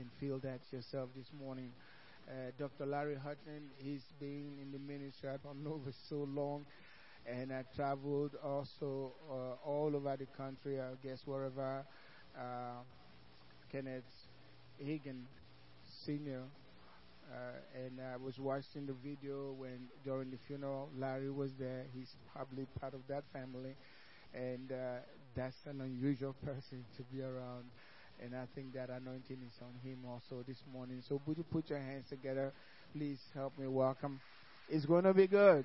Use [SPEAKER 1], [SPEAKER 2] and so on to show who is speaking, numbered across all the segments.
[SPEAKER 1] and feel that yourself this morning. Uh, Dr. Larry Hutton, he's been in the ministry, I don't know for so long, and I traveled also uh, all over the country, I guess wherever uh, Kenneth Hagin Sr. Uh, and I was watching the video when during the funeral Larry was there. He's probably part of that family, and uh, that's an unusual person to be around. And I think that anointing is on him also this morning. So would you put your hands together? Please help me welcome. It's going to be good.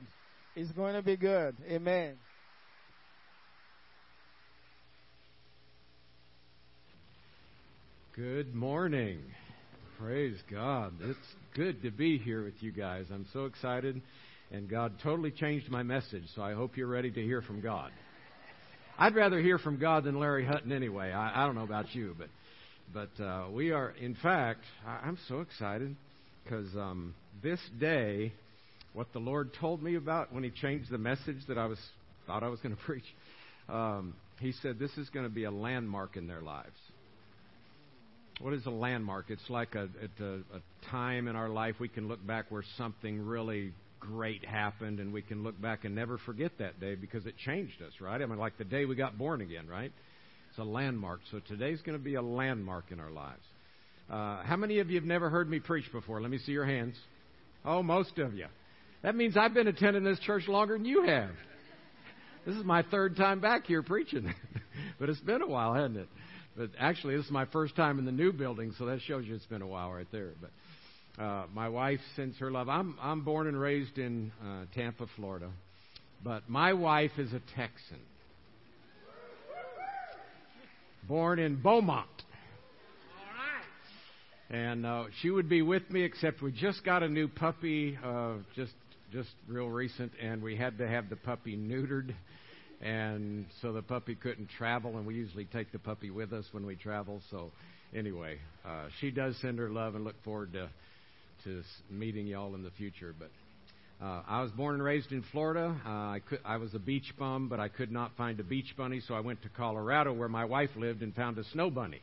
[SPEAKER 1] It's going to be good. Amen.
[SPEAKER 2] Good morning. Praise God. It's good to be here with you guys. I'm so excited, and God totally changed my message, so I hope you're ready to hear from God. I'd rather hear from God than Larry Hutton anyway. I, I don't know about you, but but uh, we are, in fact, I, I'm so excited because um, this day, what the Lord told me about when He changed the message that I was thought I was going to preach, um, He said this is going to be a landmark in their lives. What is a landmark? It's like a, a, a time in our life we can look back where something really great happened, and we can look back and never forget that day because it changed us, right? I mean, like the day we got born again, right? It's a landmark. So today's going to be a landmark in our lives. Uh, how many of you have never heard me preach before? Let me see your hands. Oh, most of you. That means I've been attending this church longer than you have. This is my third time back here preaching. but it's been a while, hasn't it? But actually, this is my first time in the new building, so that shows you it's been a while right there. But uh, my wife sends her love. I'm I'm born and raised in uh, Tampa, Florida, but my wife is a Texan, born in Beaumont. And uh, she would be with me, except we just got a new puppy, uh, just just real recent, and we had to have the puppy neutered, and so the puppy couldn't travel. And we usually take the puppy with us when we travel. So anyway, uh, she does send her love, and look forward to to meeting y'all in the future. But uh, I was born and raised in Florida. Uh, I, could, I was a beach bum, but I could not find a beach bunny, so I went to Colorado where my wife lived and found a snow bunny.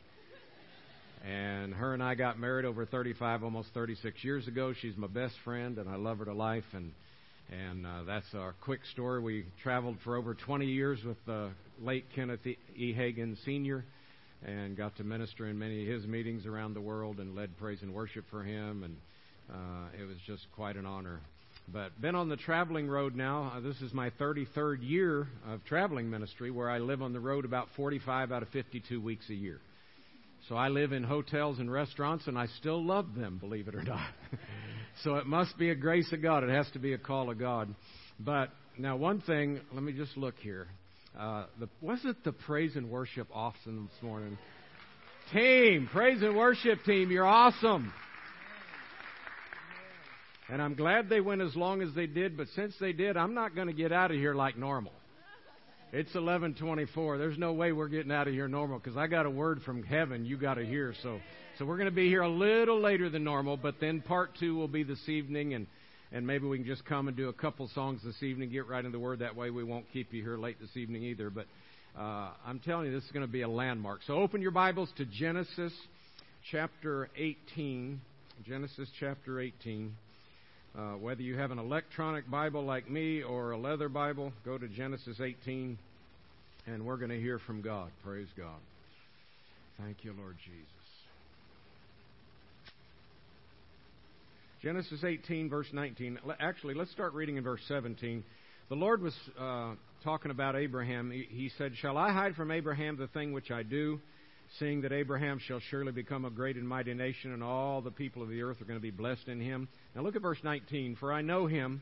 [SPEAKER 2] And her and I got married over 35, almost 36 years ago. She's my best friend, and I love her to life. And and uh, that's our quick story. We traveled for over 20 years with the late Kenneth E. Hagin Sr. and got to minister in many of his meetings around the world and led praise and worship for him. And uh, it was just quite an honor. But been on the traveling road now. Uh, this is my 33rd year of traveling ministry, where I live on the road about 45 out of 52 weeks a year. So I live in hotels and restaurants, and I still love them, believe it or not. so it must be a grace of God. It has to be a call of God. But now, one thing, let me just look here. Uh, the, wasn't the praise and worship awesome this morning? Team, praise and worship team, you're awesome. And I'm glad they went as long as they did, but since they did, I'm not going to get out of here like normal. It's 11:24. There's no way we're getting out of here normal because I got a word from heaven you got to hear. So, so we're going to be here a little later than normal, but then part two will be this evening, and and maybe we can just come and do a couple songs this evening, get right into the word. That way we won't keep you here late this evening either. But uh, I'm telling you, this is going to be a landmark. So open your Bibles to Genesis chapter 18. Genesis chapter 18. Uh, whether you have an electronic Bible like me or a leather Bible, go to Genesis 18 and we're going to hear from God. Praise God. Thank you, Lord Jesus. Genesis 18, verse 19. Actually, let's start reading in verse 17. The Lord was uh, talking about Abraham. He, he said, Shall I hide from Abraham the thing which I do? Seeing that Abraham shall surely become a great and mighty nation, and all the people of the earth are going to be blessed in him. Now look at verse 19. For I know him.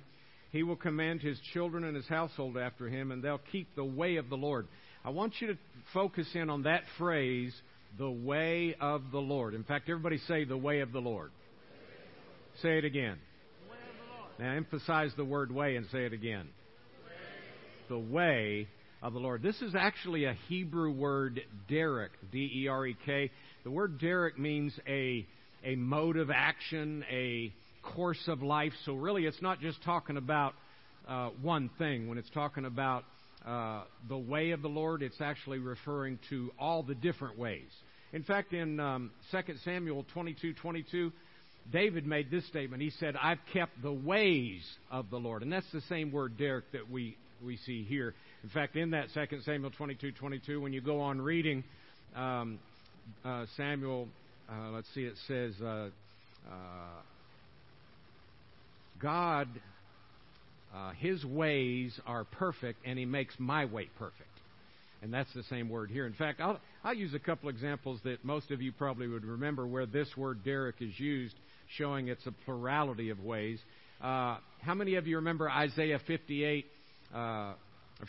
[SPEAKER 2] He will command his children and his household after him, and they'll keep the way of the Lord. I want you to focus in on that phrase, the way of the Lord. In fact, everybody say the way of the Lord. Say it again. Now emphasize the word way and say it again. The way of the Lord. This is actually a Hebrew word, derek, D E R E K. The word derek means a, a mode of action, a course of life. So, really, it's not just talking about uh, one thing. When it's talking about uh, the way of the Lord, it's actually referring to all the different ways. In fact, in um, 2 Samuel 22 22, David made this statement. He said, I've kept the ways of the Lord. And that's the same word, Derek, that we, we see here. In fact, in that 2 Samuel 22 22, when you go on reading um, uh, Samuel, uh, let's see, it says, uh, uh God, uh, His ways are perfect, and He makes my way perfect. And that's the same word here. In fact, I'll, I'll use a couple examples that most of you probably would remember where this word Derek is used, showing it's a plurality of ways. Uh, how many of you remember Isaiah 58, uh, or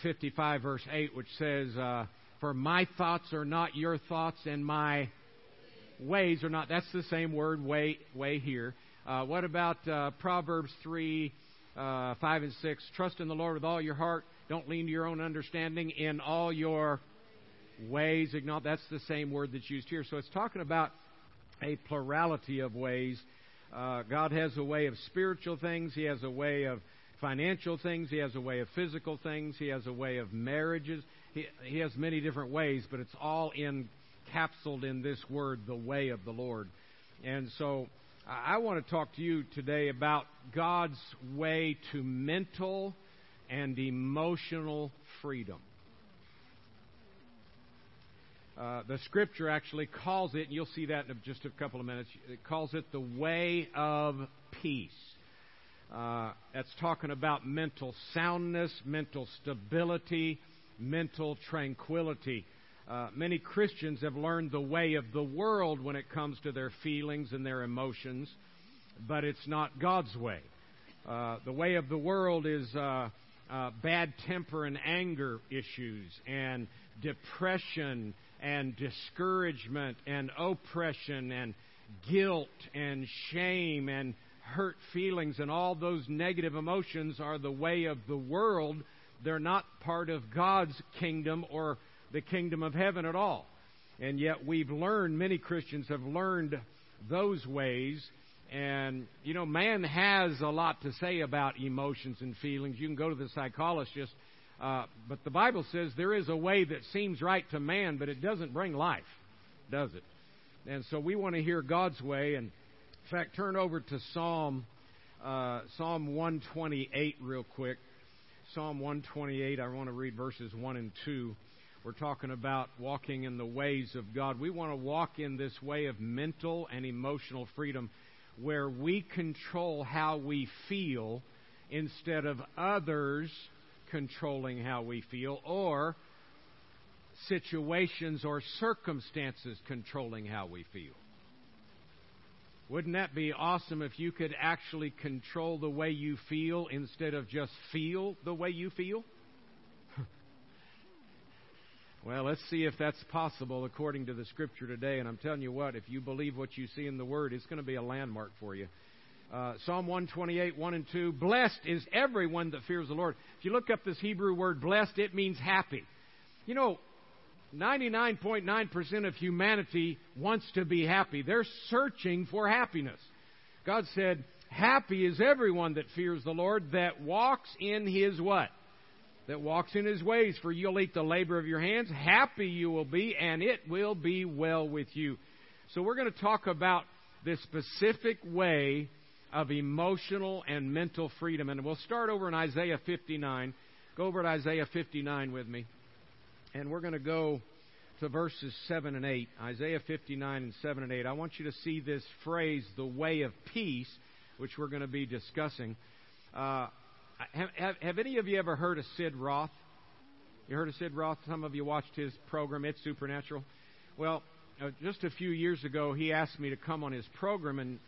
[SPEAKER 2] 55, verse 8, which says, uh, For my thoughts are not your thoughts, and my ways are not. That's the same word, way, way here. Uh, what about uh, Proverbs 3, uh, 5, and 6? Trust in the Lord with all your heart don't lean to your own understanding in all your ways. Acknowledge that's the same word that's used here. So it's talking about a plurality of ways. Uh, God has a way of spiritual things. He has a way of financial things. He has a way of physical things. He has a way of marriages. He, he has many different ways, but it's all encapsulated in this word, the way of the Lord. And so I want to talk to you today about God's way to mental and emotional freedom. Uh, the scripture actually calls it, and you'll see that in just a couple of minutes, it calls it the way of peace. Uh, that's talking about mental soundness, mental stability, mental tranquility. Uh, many Christians have learned the way of the world when it comes to their feelings and their emotions, but it's not God's way. Uh, the way of the world is uh, uh, bad temper and anger issues, and depression and discouragement and oppression and guilt and shame and hurt feelings and all those negative emotions are the way of the world. They're not part of God's kingdom or the kingdom of heaven at all. And yet we've learned, many Christians have learned those ways and, you know, man has a lot to say about emotions and feelings. You can go to the psychologist, uh, but the Bible says there is a way that seems right to man, but it doesn't bring life, does it? And so we want to hear God's way. And, in fact, turn over to Psalm, uh, Psalm 128 real quick. Psalm 128, I want to read verses 1 and 2. We're talking about walking in the ways of God. We want to walk in this way of mental and emotional freedom where we control how we feel instead of others controlling how we feel or situations or circumstances controlling how we feel. Wouldn't that be awesome if you could actually control the way you feel instead of just feel the way you feel? Well, let's see if that's possible according to the Scripture today. And I'm telling you what, if you believe what you see in the Word, it's going to be a landmark for you. Uh, Psalm 128, 1 and 2. Blessed is everyone that fears the Lord. If you look up this Hebrew word blessed, it means happy. You know, 99.9% of humanity wants to be happy. They're searching for happiness. God said, Happy is everyone that fears the Lord, that walks in his what? that walks in his ways, for you'll eat the labor of your hands. Happy you will be, and it will be well with you. So, we're going to talk about this specific way of emotional and mental freedom. And we'll start over in Isaiah 59. Go over to Isaiah 59 with me. And we're going to go to verses 7 and 8. Isaiah 59 and 7 and 8. I want you to see this phrase, the way of peace, which we're going to be discussing. Uh, have, have, have any of you ever heard of Sid Roth? You heard of Sid Roth? Some of you watched his program, It's Supernatural. Well, uh, just a few years ago, he asked me to come on his program and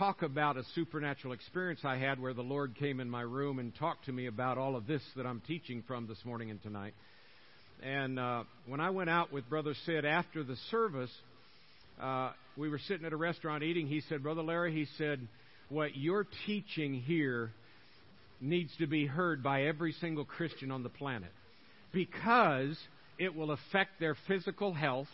[SPEAKER 2] talk about a supernatural experience I had where the Lord came in my room and talked to me about all of this that I'm teaching from this morning and tonight. And uh, when I went out with Brother Sid after the service, uh, we were sitting at a restaurant eating. He said, Brother Larry, he said, what you're teaching here needs to be heard by every single Christian on the planet because it will affect their physical health,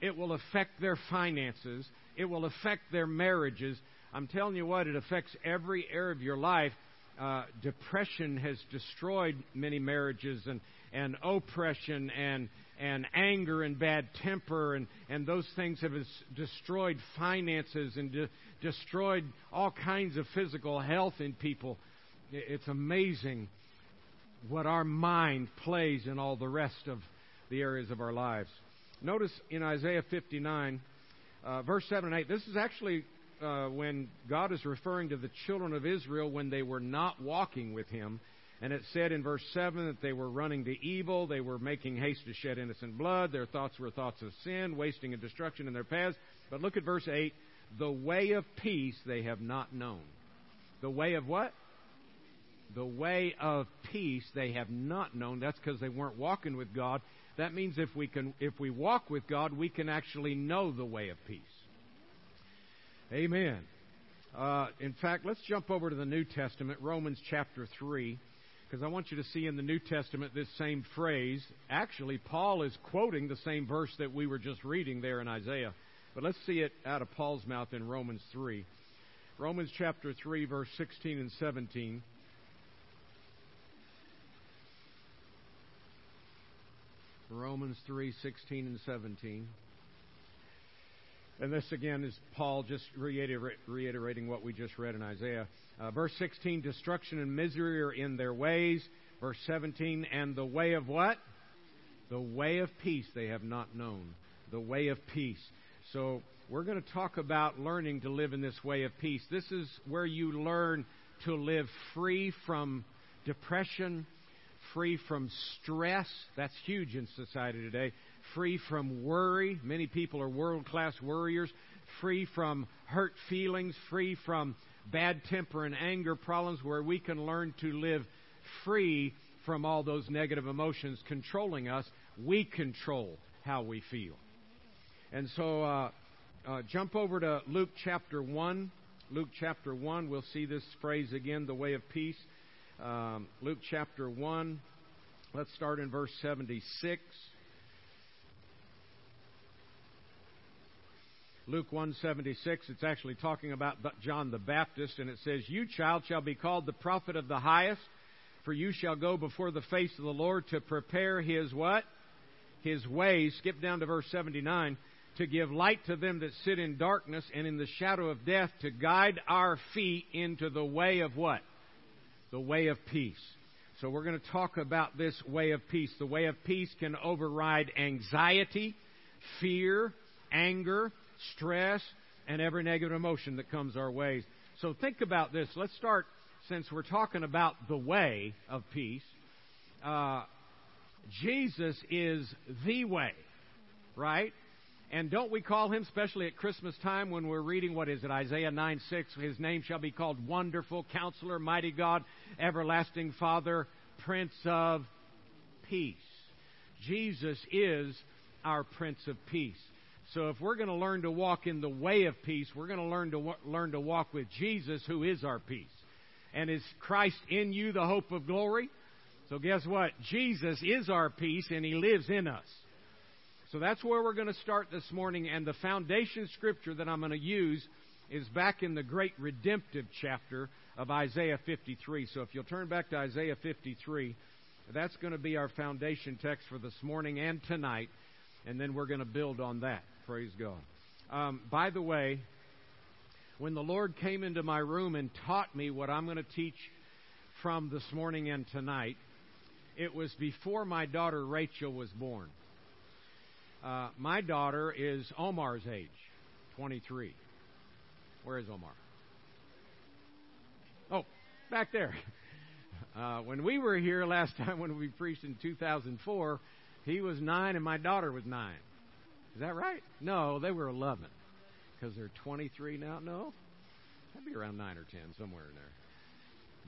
[SPEAKER 2] it will affect their finances, it will affect their marriages. I'm telling you what, it affects every area of your life. Uh, depression has destroyed many marriages, and, and oppression and and anger and bad temper and, and those things have destroyed finances and de- destroyed all kinds of physical health in people. It's amazing what our mind plays in all the rest of the areas of our lives. Notice in Isaiah 59, uh, verse 7 and 8, this is actually uh, when God is referring to the children of Israel when they were not walking with Him. And it said in verse 7 that they were running to evil, they were making haste to shed innocent blood, their thoughts were thoughts of sin, wasting and destruction in their paths. But look at verse 8 the way of peace they have not known. The way of what? The way of peace they have not known. That's because they weren't walking with God. That means if we can if we walk with God, we can actually know the way of peace. Amen. Uh, in fact, let's jump over to the New Testament, Romans chapter 3, because I want you to see in the New Testament this same phrase. Actually, Paul is quoting the same verse that we were just reading there in Isaiah. But let's see it out of Paul's mouth in Romans 3. Romans chapter 3, verse 16 and 17. Romans 3, 16 and 17. And this again is Paul just reiterating what we just read in Isaiah. Uh, verse 16, destruction and misery are in their ways. Verse 17, and the way of what? The way of peace they have not known. The way of peace. So we're going to talk about learning to live in this way of peace. This is where you learn to live free from depression, free from stress. That's huge in society today free from worry. Many people are world class worriers. Free from hurt feelings, free from bad temper and anger problems, where we can learn to live free from all those negative emotions controlling us. We control how we feel. And so, uh, uh, jump over to Luke chapter 1. Luke chapter 1, we'll see this phrase again, the way of peace. Um, Luke chapter 1, let's start in verse 76. Luke 176, it's actually talking about John the Baptist, and it says, You, child, shall be called the prophet of the highest, for you shall go before the face of the Lord to prepare his what? His ways. Skip down to verse 79. To give light to them that sit in darkness and in the shadow of death, to guide our feet into the way of what? The way of peace. So we're going to talk about this way of peace. The way of peace can override anxiety, fear, anger, stress, and every negative emotion that comes our way. So think about this. Let's start, since we're talking about the way of peace. Uh, Jesus is the way, right? And don't we call him, especially at Christmas time when we're reading, what is it, Isaiah 9 6, his name shall be called Wonderful, Counselor, Mighty God, Everlasting Father, Prince of Peace. Jesus is our Prince of Peace. So if we're going to learn to walk in the way of peace, we're going to learn to learn to walk with Jesus, who is our peace. And is Christ in you the hope of glory? So guess what? Jesus is our peace, and He lives in us. So that's where we're going to start this morning. And the foundation scripture that I'm going to use is back in the great redemptive chapter of Isaiah 53. So if you'll turn back to Isaiah 53, that's going to be our foundation text for this morning and tonight. And then we're going to build on that. Praise God. Um, by the way, when the Lord came into my room and taught me what I'm going to teach from this morning and tonight, it was before my daughter Rachel was born. Uh, my daughter is Omar's age, 23. Where is Omar? Oh, back there. Uh, when we were here last time, when we preached in 2004, he was nine and my daughter was nine. Is that right? No, they were 11 because they're 23 now. No, that'd be around 9 or 10, somewhere in there.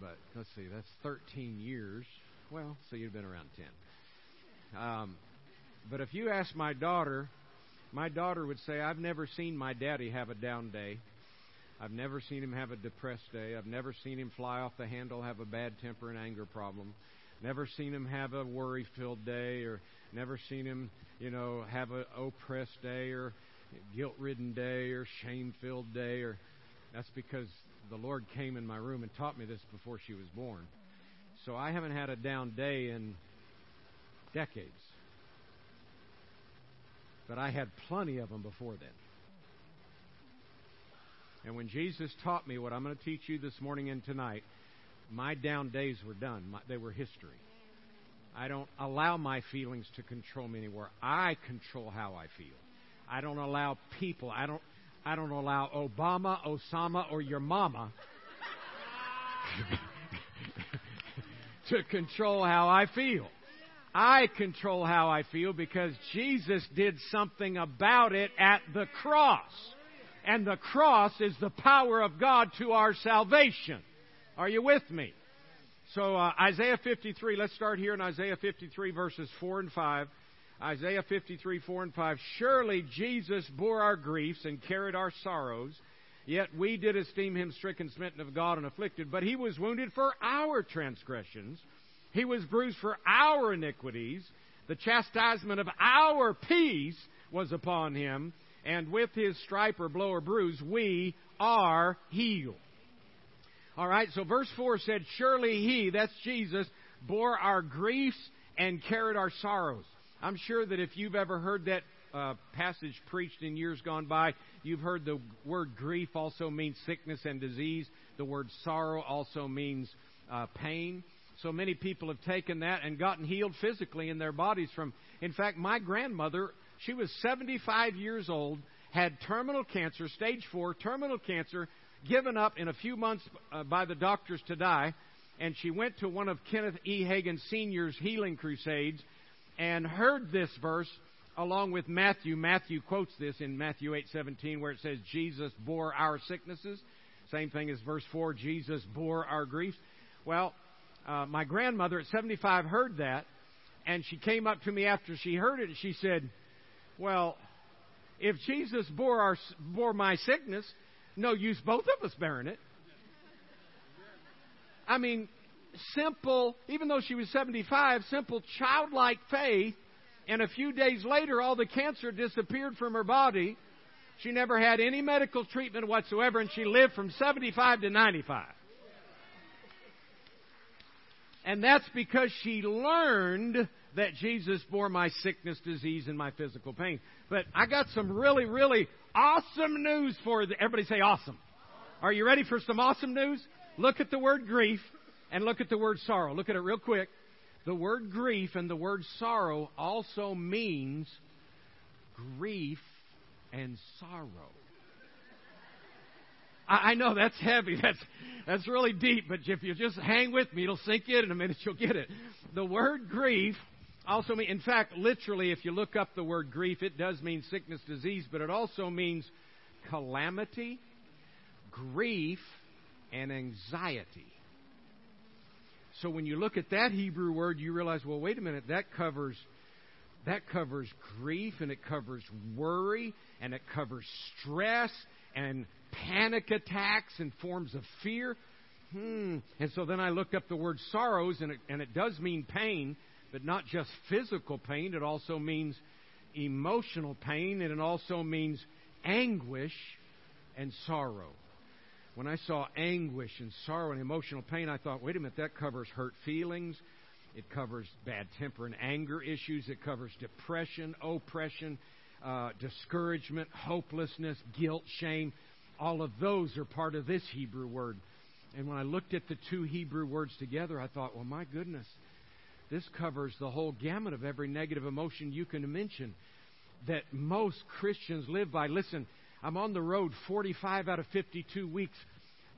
[SPEAKER 2] But let's see, that's 13 years. Well, so you've been around 10. Um, but if you ask my daughter, my daughter would say, I've never seen my daddy have a down day. I've never seen him have a depressed day. I've never seen him fly off the handle, have a bad temper and anger problem. Never seen him have a worry filled day or never seen him, you know, have a oppressed day or guilt ridden day or shame filled day or that's because the Lord came in my room and taught me this before she was born. So I haven't had a down day in decades. But I had plenty of them before then. And when Jesus taught me what I'm going to teach you this morning and tonight, my down days were done. My, they were history. I don't allow my feelings to control me anymore. I control how I feel. I don't allow people. I don't. I don't allow Obama, Osama, or your mama to control how I feel. I control how I feel because Jesus did something about it at the cross. And the cross is the power of God to our salvation. Are you with me? So, uh, Isaiah 53, let's start here in Isaiah 53, verses 4 and 5. Isaiah 53, 4 and 5. Surely Jesus bore our griefs and carried our sorrows, yet we did esteem him stricken, smitten of God, and afflicted. But he was wounded for our transgressions, he was bruised for our iniquities. The chastisement of our peace was upon him, and with his stripe or blow or bruise, we are healed. All right, so verse 4 said, Surely he, that's Jesus, bore our griefs and carried our sorrows. I'm sure that if you've ever heard that uh, passage preached in years gone by, you've heard the word grief also means sickness and disease. The word sorrow also means uh, pain. So many people have taken that and gotten healed physically in their bodies from. In fact, my grandmother, she was 75 years old, had terminal cancer, stage four terminal cancer, given up in a few months uh, by the doctors to die, and she went to one of Kenneth E. Hagin Sr.'s healing crusades and heard this verse along with Matthew. Matthew quotes this in Matthew 8:17 where it says Jesus bore our sicknesses. Same thing as verse 4, Jesus bore our griefs. Well, uh, my grandmother at 75 heard that, and she came up to me after she heard it, and she said, "Well, if Jesus bore our bore my sickness, no use both of us bearing it. I mean, simple, even though she was 75, simple childlike faith, and a few days later, all the cancer disappeared from her body. She never had any medical treatment whatsoever, and she lived from 75 to 95. And that's because she learned that Jesus bore my sickness, disease, and my physical pain. But I got some really, really awesome news for you. Everybody say awesome. Are you ready for some awesome news? Look at the word grief and look at the word sorrow. Look at it real quick. The word grief and the word sorrow also means grief and sorrow. I, know that's heavy. That's that's really deep. But if you just hang with me, it'll sink in in a minute. You'll get it. The word grief also means, in fact, literally, if you look up the word grief, it does mean sickness, disease, but it also means calamity, grief, and anxiety. So when you look at that Hebrew word, you realize, well, wait a minute, that covers that covers grief and it covers worry and it covers stress and panic attacks and forms of fear. Hmm. And so then I looked up the word sorrows, and it, and it does mean pain, but not just physical pain. It also means emotional pain, and it also means anguish and sorrow. When I saw anguish and sorrow and emotional pain, I thought, wait a minute, that covers hurt feelings. It covers bad temper and anger issues. It covers depression, oppression, uh, discouragement, hopelessness, guilt, shame. All of those are part of this Hebrew word. And when I looked at the two Hebrew words together, I thought, well, my goodness, this covers the whole gamut of every negative emotion you can mention that most Christians live by. Listen, I'm on the road 45 out of 52 weeks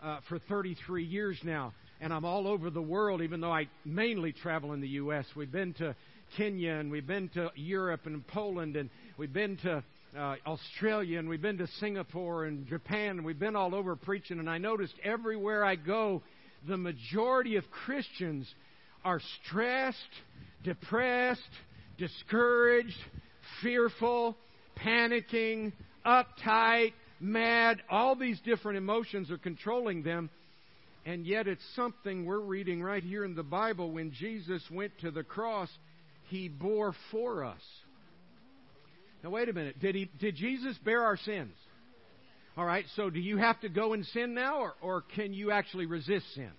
[SPEAKER 2] uh, for 33 years now, and I'm all over the world, even though I mainly travel in the U.S. We've been to Kenya, and we've been to Europe and Poland, and we've been to uh, Australia and we've been to Singapore and Japan and we've been all over preaching. And I noticed everywhere I go, the majority of Christians are stressed, depressed, discouraged, fearful, panicking, uptight, mad. All these different emotions are controlling them. And yet, it's something we're reading right here in the Bible. When Jesus went to the cross, he bore for us. Now, wait a minute. Did, he, did Jesus bear our sins? All right, so do you have to go and sin now, or, or can you actually resist sin?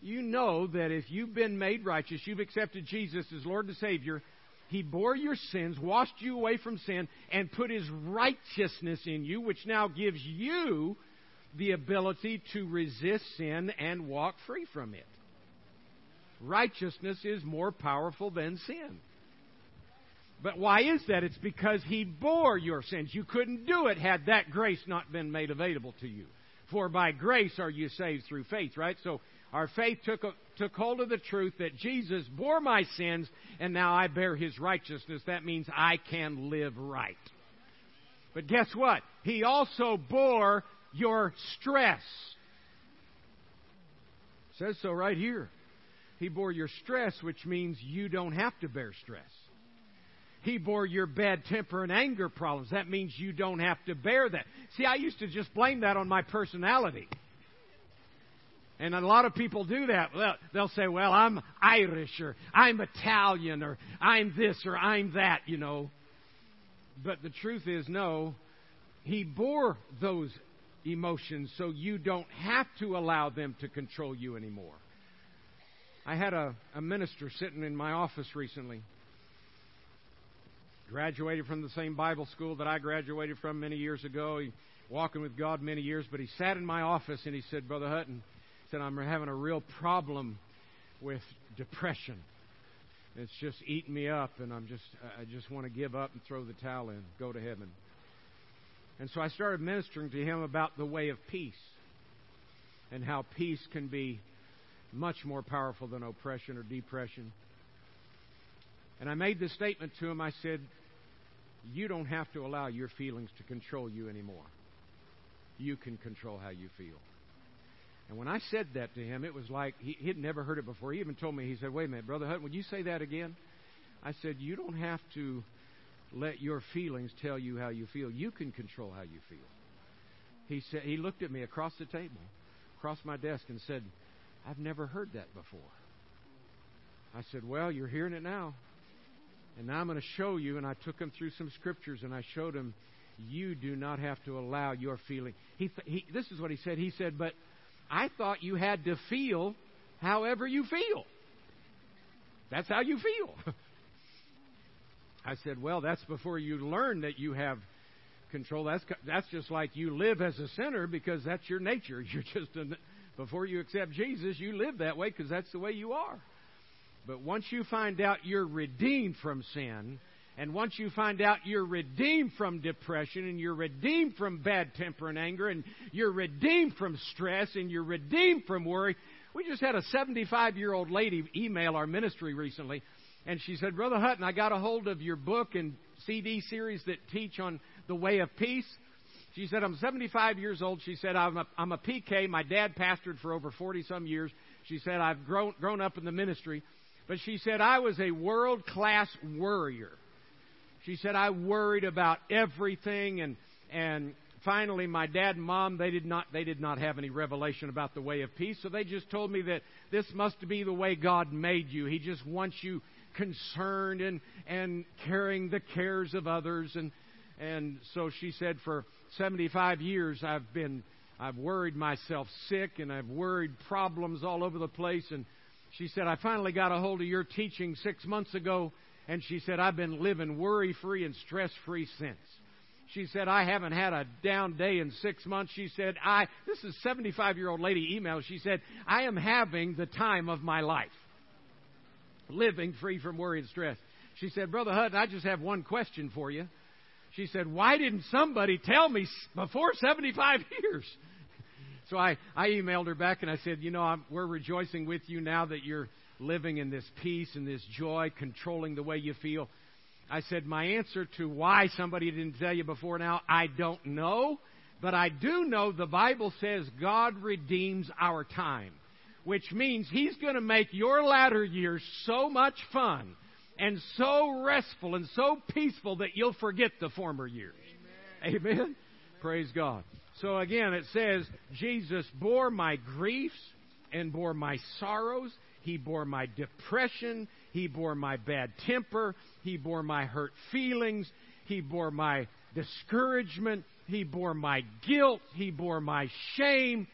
[SPEAKER 2] You know that if you've been made righteous, you've accepted Jesus as Lord and Savior, He bore your sins, washed you away from sin, and put His righteousness in you, which now gives you the ability to resist sin and walk free from it. Righteousness is more powerful than sin. But why is that? It's because He bore your sins. You couldn't do it had that grace not been made available to you. For by grace are you saved through faith, right? So our faith took, took hold of the truth that Jesus bore my sins and now I bear his righteousness. That means I can live right. But guess what? He also bore your stress. It says so right here. He bore your stress, which means you don't have to bear stress. He bore your bad temper and anger problems. That means you don't have to bear that. See, I used to just blame that on my personality. And a lot of people do that. Well, they'll say, well, I'm Irish or I'm Italian or I'm this or I'm that, you know. But the truth is, no, he bore those emotions so you don't have to allow them to control you anymore. I had a, a minister sitting in my office recently. Graduated from the same Bible school that I graduated from many years ago. He walking with God many years, but he sat in my office and he said, Brother Hutton, said, I'm having a real problem with depression. It's just eating me up, and I'm just, I just want to give up and throw the towel in, go to heaven. And so I started ministering to him about the way of peace and how peace can be much more powerful than oppression or depression. And I made this statement to him. I said, You don't have to allow your feelings to control you anymore. You can control how you feel. And when I said that to him, it was like he, he'd never heard it before. He even told me, he said, Wait a minute, Brother Hutton, would you say that again? I said, You don't have to let your feelings tell you how you feel. You can control how you feel. He said he looked at me across the table, across my desk, and said, I've never heard that before. I said, Well, you're hearing it now. And now I'm going to show you. And I took him through some scriptures and I showed him, You do not have to allow your feeling. He, he, this is what he said. He said, But I thought you had to feel however you feel. That's how you feel. I said, Well, that's before you learn that you have control. That's, that's just like you live as a sinner because that's your nature. You're just a, before you accept Jesus, you live that way because that's the way you are. But once you find out you're redeemed from sin, and once you find out you're redeemed from depression and you're redeemed from bad temper and anger and you're redeemed from stress and you're redeemed from worry, we just had a 75 year old lady email our ministry recently and she said, Brother Hutton, I got a hold of your book and CD series that teach on the way of peace. She said, I'm 75 years old. She said, I'm a, I'm a PK. My dad pastored for over 40 some years. She said, I've grown, grown up in the ministry. But she said, I was a world class worrier. She said, I worried about everything and, and finally my dad and mom they did not they did not have any revelation about the way of peace so they just told me that this must be the way god made you. He just wants you concerned and and carrying the cares of others and and so she said for 75 years I've been I've worried myself sick and I've worried problems all over the place and she said I finally got a hold of your teaching 6 months ago and she said, I've been living worry free and stress free since. She said, I haven't had a down day in six months. She said, I, this is 75 year old lady email. She said, I am having the time of my life. Living free from worry and stress. She said, Brother Hutton, I just have one question for you. She said, Why didn't somebody tell me before 75 years? So I, I emailed her back and I said, You know, I'm, we're rejoicing with you now that you're living in this peace and this joy, controlling the way you feel. I said, My answer to why somebody didn't tell you before now, I don't know. But I do know the Bible says God redeems our time, which means He's going to make your latter years so much fun and so restful and so peaceful that you'll forget the former years. Amen. Amen. Praise God. So again, it says, Jesus bore my griefs and bore my sorrows he bore my depression. He bore my bad temper. He bore my hurt feelings. He bore my discouragement. He bore my guilt. He bore my shame.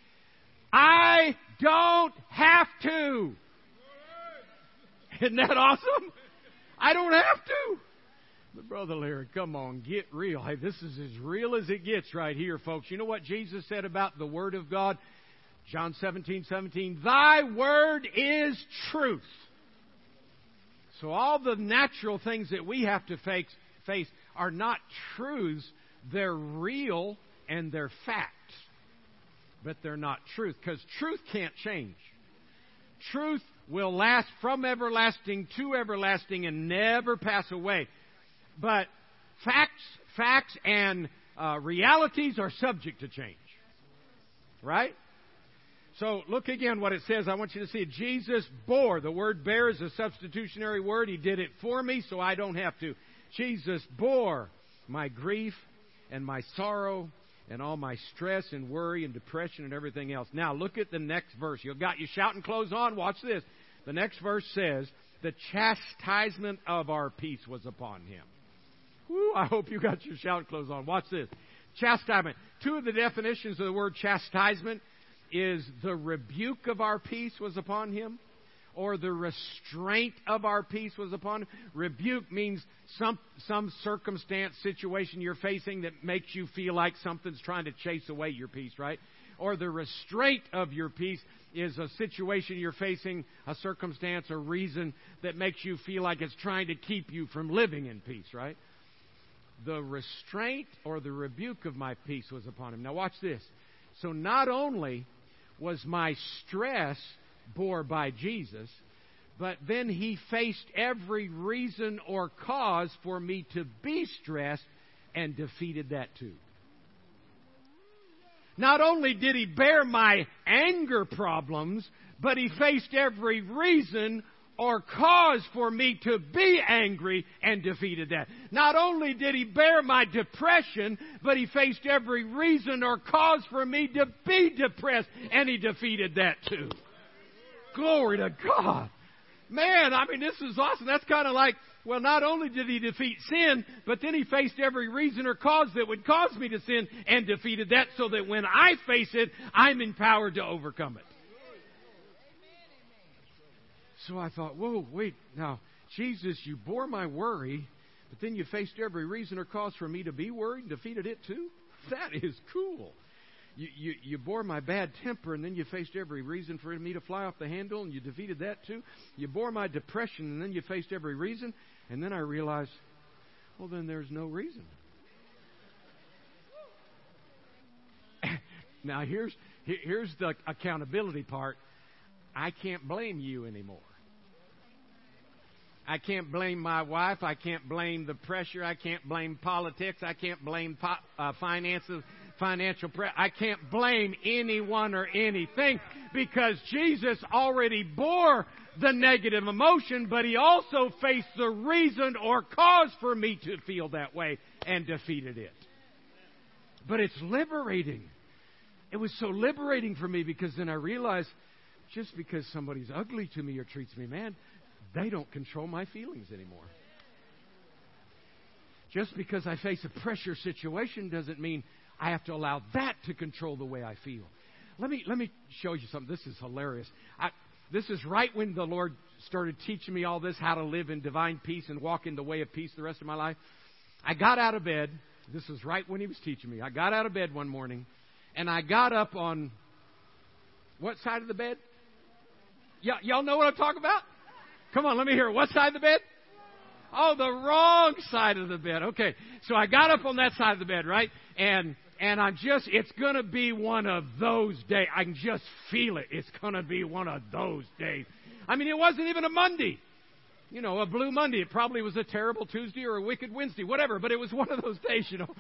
[SPEAKER 2] I don't have to. Isn't that awesome? I don't have to. But Brother Larry, come on, get real. Hey, this is as real as it gets right here, folks. You know what Jesus said about the Word of God? John 17, 17. Thy Word is truth. So all the natural things that we have to face, face are not truths. They're real and they're facts. But they're not truth because truth can't change. Truth will last from everlasting to everlasting and never pass away. But facts, facts and uh, realities are subject to change. Right? So look again what it says. I want you to see it. Jesus bore. The word bear is a substitutionary word. He did it for me so I don't have to. Jesus bore my grief and my sorrow and all my stress and worry and depression and everything else. Now look at the next verse. You've got your shouting clothes on. Watch this. The next verse says, The chastisement of our peace was upon him. I hope you got your shout clothes on. Watch this. Chastisement. Two of the definitions of the word chastisement is the rebuke of our peace was upon him or the restraint of our peace was upon him. Rebuke means some some circumstance, situation you're facing that makes you feel like something's trying to chase away your peace, right? Or the restraint of your peace is a situation you're facing, a circumstance, a reason that makes you feel like it's trying to keep you from living in peace, right? The restraint or the rebuke of my peace was upon him. Now watch this. So not only was my stress bore by Jesus, but then he faced every reason or cause for me to be stressed and defeated that too. Not only did he bear my anger problems, but he faced every reason or cause for me to be angry and defeated that. Not only did he bear my depression, but he faced every reason or cause for me to be depressed and he defeated that too. Glory to God. Man, I mean, this is awesome. That's kind of like, well, not only did he defeat sin, but then he faced every reason or cause that would cause me to sin and defeated that so that when I face it, I'm empowered to overcome it. So I thought, whoa, wait, now, Jesus, you bore my worry, but then you faced every reason or cause for me to be worried and defeated it too? That is cool. You, you, you bore my bad temper, and then you faced every reason for me to fly off the handle, and you defeated that too. You bore my depression, and then you faced every reason, and then I realized, well, then there's no reason. now, here's, here's the accountability part I can't blame you anymore. I can't blame my wife. I can't blame the pressure. I can't blame politics. I can't blame po- uh, finances, financial pressure. I can't blame anyone or anything because Jesus already bore the negative emotion, but he also faced the reason or cause for me to feel that way and defeated it. But it's liberating. It was so liberating for me because then I realized just because somebody's ugly to me or treats me bad they don't control my feelings anymore. Just because I face a pressure situation doesn't mean I have to allow that to control the way I feel. Let me let me show you something. This is hilarious. I, this is right when the Lord started teaching me all this, how to live in divine peace and walk in the way of peace the rest of my life. I got out of bed. This is right when He was teaching me. I got out of bed one morning, and I got up on what side of the bed? Y- y'all know what I'm talking about? Come on, let me hear. What side of the bed? Oh, the wrong side of the bed. Okay. So I got up on that side of the bed, right? And and I'm just it's gonna be one of those days. I can just feel it. It's gonna be one of those days. I mean, it wasn't even a Monday. You know, a blue Monday. It probably was a terrible Tuesday or a wicked Wednesday, whatever, but it was one of those days, you know.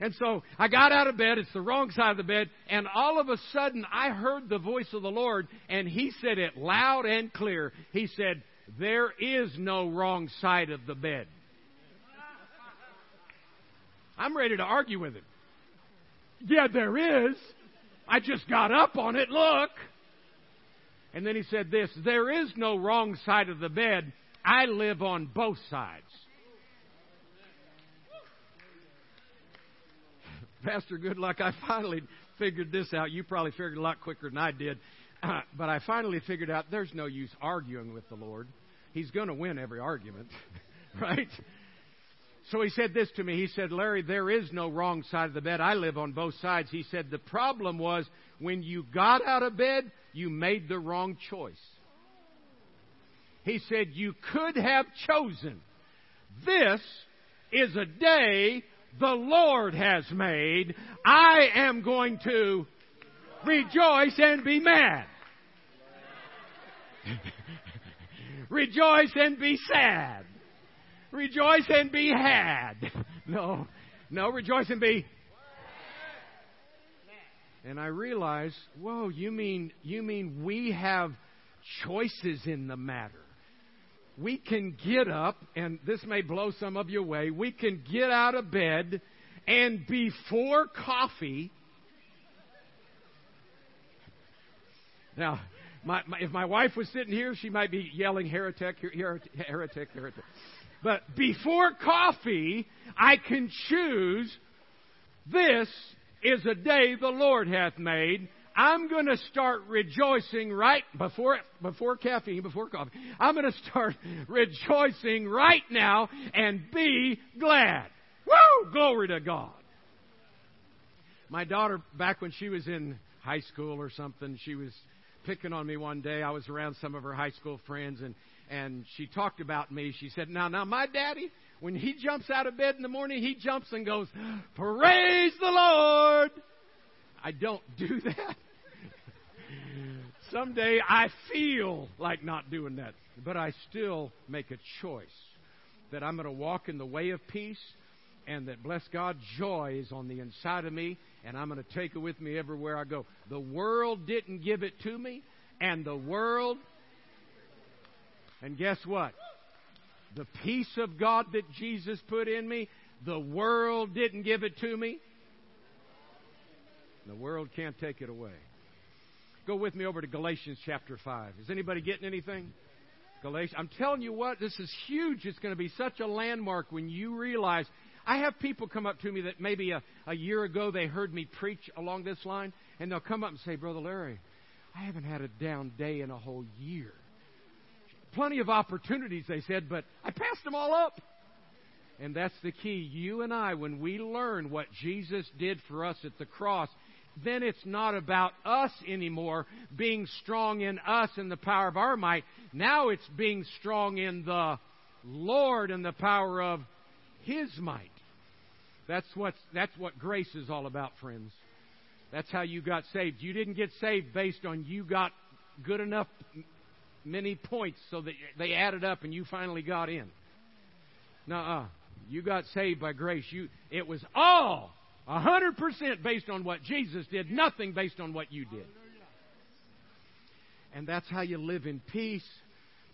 [SPEAKER 2] And so I got out of bed, it's the wrong side of the bed, and all of a sudden I heard the voice of the Lord, and He said it loud and clear. He said, there is no wrong side of the bed. I'm ready to argue with him. Yeah, there is. I just got up on it. Look. And then he said this There is no wrong side of the bed. I live on both sides. Pastor Goodluck, I finally figured this out. You probably figured it a lot quicker than I did. But I finally figured out there's no use arguing with the Lord. He's going to win every argument. right? So he said this to me. He said, Larry, there is no wrong side of the bed. I live on both sides. He said, the problem was when you got out of bed, you made the wrong choice. He said, you could have chosen. This is a day the Lord has made. I am going to rejoice and be mad. rejoice and be sad. Rejoice and be had. No, no, rejoice and be. And I realize, whoa, you mean you mean we have choices in the matter. We can get up, and this may blow some of you away. We can get out of bed, and before coffee. Now, my, my, if my wife was sitting here, she might be yelling heretic, heretic, heretic. But before coffee, I can choose this is a day the Lord hath made. I'm going to start rejoicing right before before caffeine, before coffee. I'm going to start rejoicing right now and be glad. Woo! Glory to God. My daughter, back when she was in high school or something, she was picking on me one day. I was around some of her high school friends, and and she talked about me. She said, "Now, now, my daddy, when he jumps out of bed in the morning, he jumps and goes, "Praise the Lord." I don't do that. Someday I feel like not doing that, but I still make a choice that I'm going to walk in the way of peace and that, bless God, joy is on the inside of me, and I'm going to take it with me everywhere I go. The world didn't give it to me, and the world and guess what? The peace of God that Jesus put in me, the world didn't give it to me. The world can't take it away. Go with me over to Galatians chapter 5. Is anybody getting anything? Galatians. I'm telling you what, this is huge. It's going to be such a landmark when you realize. I have people come up to me that maybe a, a year ago they heard me preach along this line, and they'll come up and say, Brother Larry, I haven't had a down day in a whole year plenty of opportunities, they said, but I passed them all up. And that's the key. You and I, when we learn what Jesus did for us at the cross, then it's not about us anymore being strong in us and the power of our might. Now it's being strong in the Lord and the power of His might. That's what, that's what grace is all about, friends. That's how you got saved. You didn't get saved based on you got good enough many points so that they added up and you finally got in. Nuh-uh. You got saved by grace. You, it was all 100% based on what Jesus did, nothing based on what you did. And that's how you live in peace.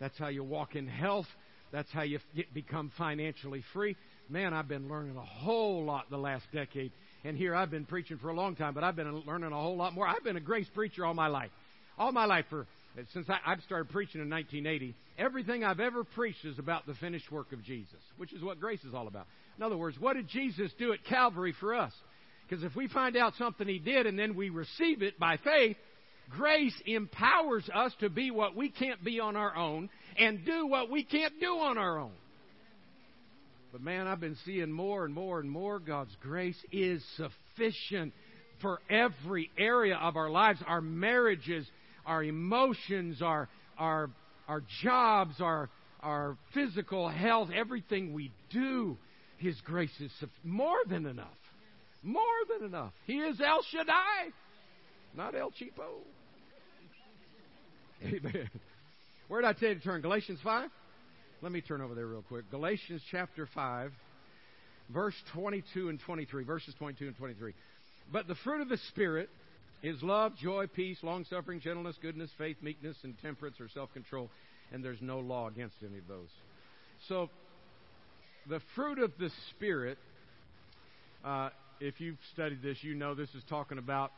[SPEAKER 2] That's how you walk in health. That's how you get, become financially free. Man, I've been learning a whole lot the last decade. And here I've been preaching for a long time, but I've been learning a whole lot more. I've been a grace preacher all my life. All my life for since I, I've started preaching in 1980, everything I've ever preached is about the finished work of Jesus, which is what grace is all about. In other words, what did Jesus do at Calvary for us? Because if we find out something He did and then we receive it by faith, grace empowers us to be what we can't be on our own and do what we can't do on our own. Man, I've been seeing more and more and more God's grace is sufficient for every area of our lives, our marriages, our emotions, our, our, our jobs, our, our physical health, everything we do, His grace is more than enough. More than enough. He is El Shaddai, not El Cheapo. Amen. Where did I tell you to turn? Galatians 5? Let me turn over there real quick. Galatians chapter 5, verse 22 and 23. Verses 22 and 23. But the fruit of the Spirit is love, joy, peace, long suffering, gentleness, goodness, faith, meekness, and temperance or self control. And there's no law against any of those. So, the fruit of the Spirit, uh, if you've studied this, you know this is talking about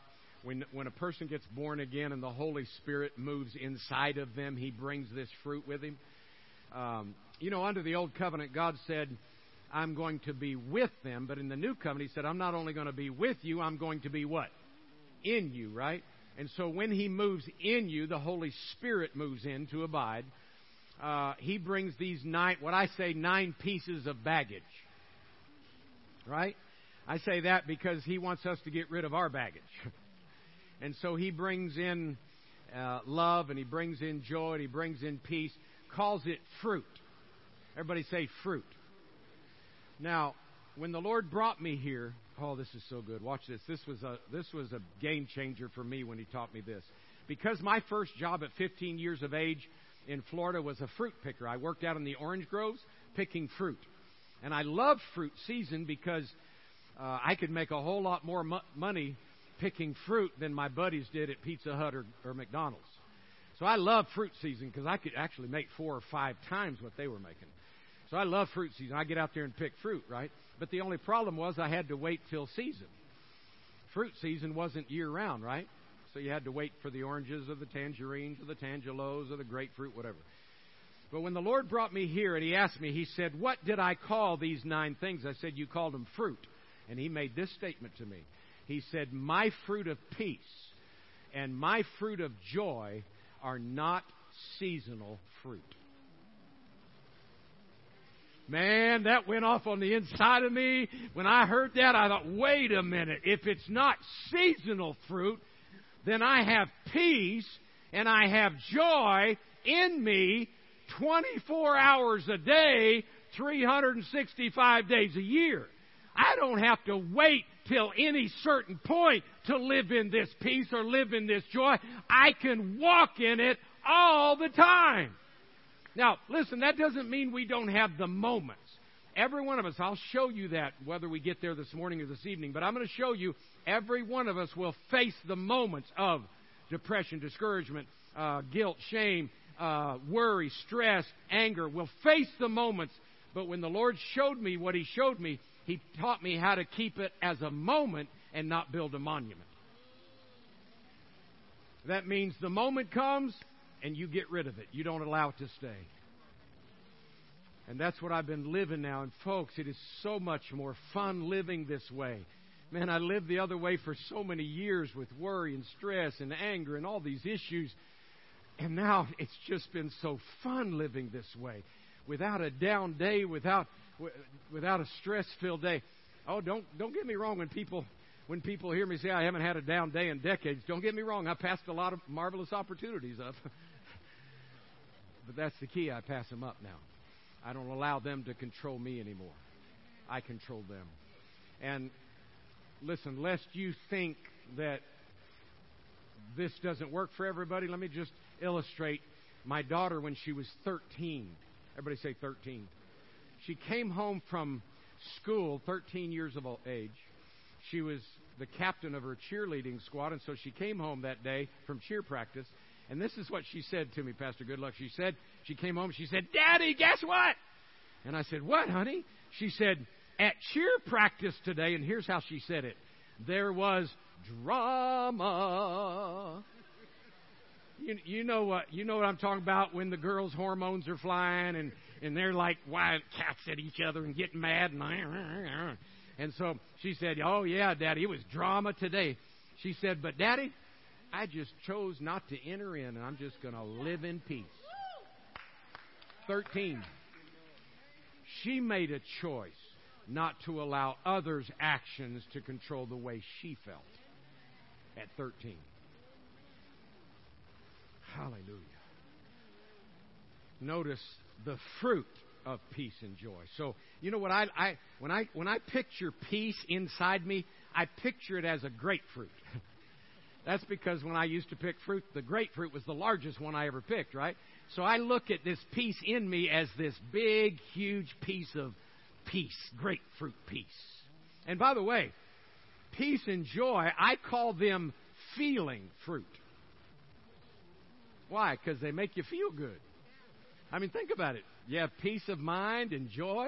[SPEAKER 2] when, when a person gets born again and the Holy Spirit moves inside of them, He brings this fruit with Him. Um, you know, under the Old Covenant, God said, I'm going to be with them. But in the New Covenant, He said, I'm not only going to be with you, I'm going to be what? in you, right? And so when He moves in you, the Holy Spirit moves in to abide. uh, he brings these nine, what I say, nine pieces of baggage. Right? I say that because he wants us to get rid of our baggage. and so he brings in uh, love and he brings in joy and he brings in peace, calls it fruit. Everybody say fruit. Now, when the Lord brought me here, oh, this is so good. Watch this. This was a this was a game changer for me when He taught me this. Because my first job at 15 years of age in Florida was a fruit picker. I worked out in the orange groves picking fruit, and I loved fruit season because uh, I could make a whole lot more mo- money picking fruit than my buddies did at Pizza Hut or, or McDonald's. So I love fruit season because I could actually make four or five times what they were making. So I love fruit season. I get out there and pick fruit, right? But the only problem was I had to wait till season. Fruit season wasn't year round, right? So you had to wait for the oranges or the tangerines or the tangelos or the grapefruit, whatever. But when the Lord brought me here and He asked me, He said, What did I call these nine things? I said, You called them fruit. And He made this statement to me. He said, My fruit of peace and my fruit of joy are not seasonal fruit. Man, that went off on the inside of me. When I heard that, I thought, wait a minute. If it's not seasonal fruit, then I have peace and I have joy in me 24 hours a day, 365 days a year. I don't have to wait till any certain point to live in this peace or live in this joy. I can walk in it all the time. Now, listen, that doesn't mean we don't have the moments. Every one of us, I'll show you that whether we get there this morning or this evening, but I'm going to show you every one of us will face the moments of depression, discouragement, uh, guilt, shame, uh, worry, stress, anger. We'll face the moments, but when the Lord showed me what He showed me, He taught me how to keep it as a moment and not build a monument. That means the moment comes, and you get rid of it. You don't allow it to stay. And that's what I've been living now. And folks, it is so much more fun living this way. Man, I lived the other way for so many years with worry and stress and anger and all these issues. And now it's just been so fun living this way. Without a down day, without without a stress-filled day. Oh, don't don't get me wrong when people when people hear me say I haven't had a down day in decades, don't get me wrong, I passed a lot of marvelous opportunities up. but that's the key, I pass them up now. I don't allow them to control me anymore. I control them. And listen, lest you think that this doesn't work for everybody, let me just illustrate my daughter when she was 13. Everybody say 13. She came home from school, 13 years of age, she was the captain of her cheerleading squad, and so she came home that day from cheer practice. And this is what she said to me, Pastor Goodluck. She said, she came home, she said, Daddy, guess what? And I said, What, honey? She said, At cheer practice today, and here's how she said it there was drama. You, you know what you know what I'm talking about when the girls' hormones are flying and and they're like wild cats at each other and getting mad and and so she said, Oh, yeah, Daddy, it was drama today. She said, But, Daddy, I just chose not to enter in, and I'm just going to live in peace. 13. She made a choice not to allow others' actions to control the way she felt at 13. Hallelujah. Notice the fruit of peace and joy. So, you know what I, I when I when I picture peace inside me, I picture it as a grapefruit. That's because when I used to pick fruit, the grapefruit was the largest one I ever picked, right? So I look at this peace in me as this big, huge piece of peace, grapefruit peace. And by the way, peace and joy, I call them feeling fruit. Why? Because they make you feel good. I mean, think about it you have peace of mind and joy,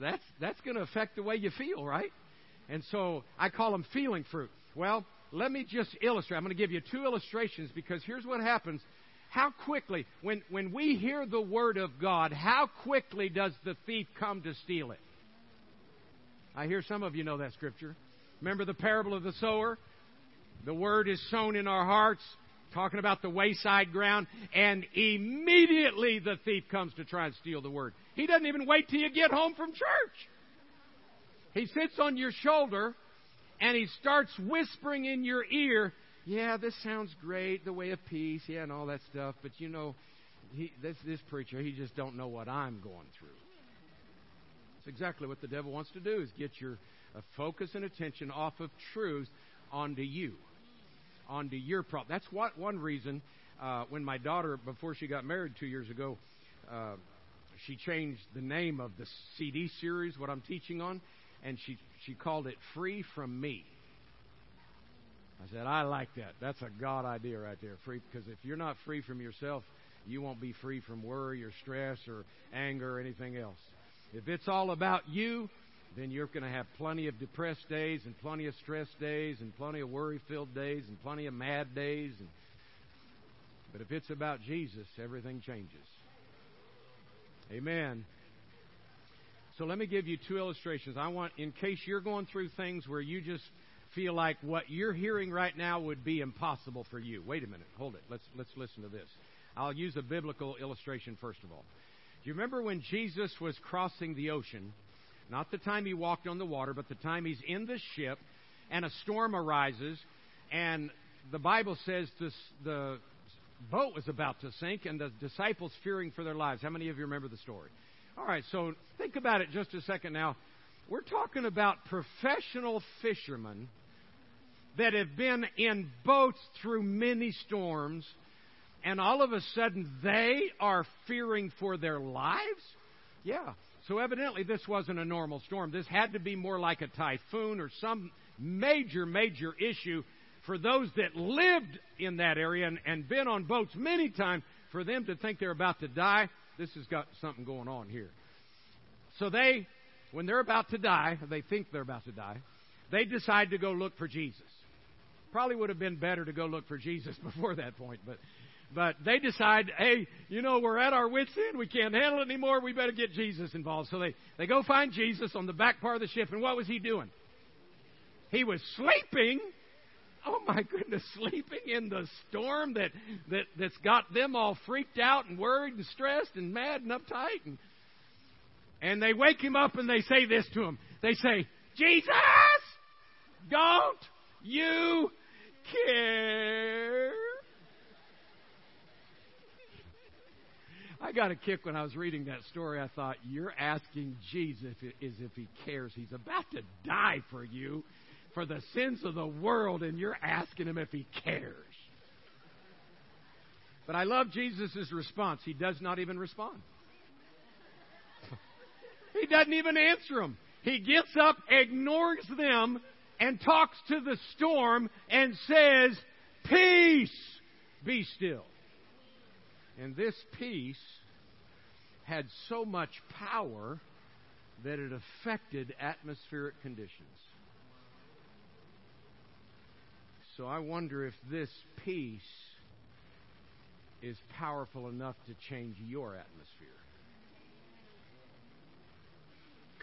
[SPEAKER 2] that's, that's going to affect the way you feel, right? And so I call them feeling fruit. Well, let me just illustrate. I'm going to give you two illustrations because here's what happens. How quickly, when, when we hear the word of God, how quickly does the thief come to steal it? I hear some of you know that scripture. Remember the parable of the sower? The word is sown in our hearts. Talking about the wayside ground, and immediately the thief comes to try and steal the word. He doesn't even wait till you get home from church. He sits on your shoulder and he starts whispering in your ear, Yeah, this sounds great, the way of peace, yeah, and all that stuff, but you know, he, this, this preacher, he just don't know what I'm going through. That's exactly what the devil wants to do, is get your uh, focus and attention off of truth onto you, onto your problem. That's what one reason uh, when my daughter, before she got married two years ago, uh, she changed the name of the CD series, what I'm teaching on, and she, she called it Free From Me. I said, I like that. That's a God idea right there. Free, because if you're not free from yourself, you won't be free from worry or stress or anger or anything else. If it's all about you, then you're going to have plenty of depressed days and plenty of stress days and plenty of worry filled days and plenty of mad days. And, but if it's about Jesus, everything changes. Amen. So let me give you two illustrations. I want, in case you're going through things where you just feel like what you're hearing right now would be impossible for you. Wait a minute. Hold it. Let's, let's listen to this. I'll use a biblical illustration first of all. Do you remember when Jesus was crossing the ocean? Not the time he walked on the water, but the time he's in the ship and a storm arises and the Bible says this, the boat was about to sink and the disciples fearing for their lives. How many of you remember the story? All right, so think about it just a second now. We're talking about professional fishermen that have been in boats through many storms, and all of a sudden they are fearing for their lives? Yeah. So evidently this wasn't a normal storm. This had to be more like a typhoon or some major, major issue for those that lived in that area and, and been on boats many times for them to think they're about to die this has got something going on here. So they, when they're about to die, they think they're about to die, they decide to go look for Jesus. Probably would have been better to go look for Jesus before that point, but but they decide, hey, you know, we're at our wits' end. We can't handle it anymore. We better get Jesus involved. So they, they go find Jesus on the back part of the ship. And what was he doing? He was sleeping oh my goodness, sleeping in the storm that, that, that's got them all freaked out and worried and stressed and mad and uptight. And, and they wake him up and they say this to him. They say, Jesus, don't you care? I got a kick when I was reading that story. I thought, you're asking Jesus as if he cares. He's about to die for you for the sins of the world, and you're asking him if he cares. But I love Jesus' response. He does not even respond. he doesn't even answer them. He gets up, ignores them, and talks to the storm and says, Peace, be still. And this peace had so much power that it affected atmospheric conditions. So I wonder if this peace is powerful enough to change your atmosphere.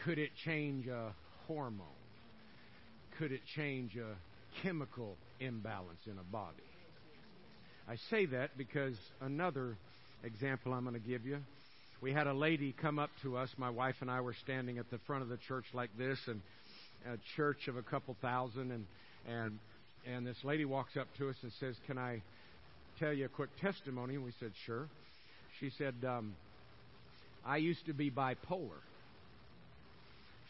[SPEAKER 2] Could it change a hormone? Could it change a chemical imbalance in a body? I say that because another example I'm going to give you. We had a lady come up to us. My wife and I were standing at the front of the church like this, and a church of a couple thousand, and and and this lady walks up to us and says, Can I tell you a quick testimony? And we said, Sure. She said, um, I used to be bipolar.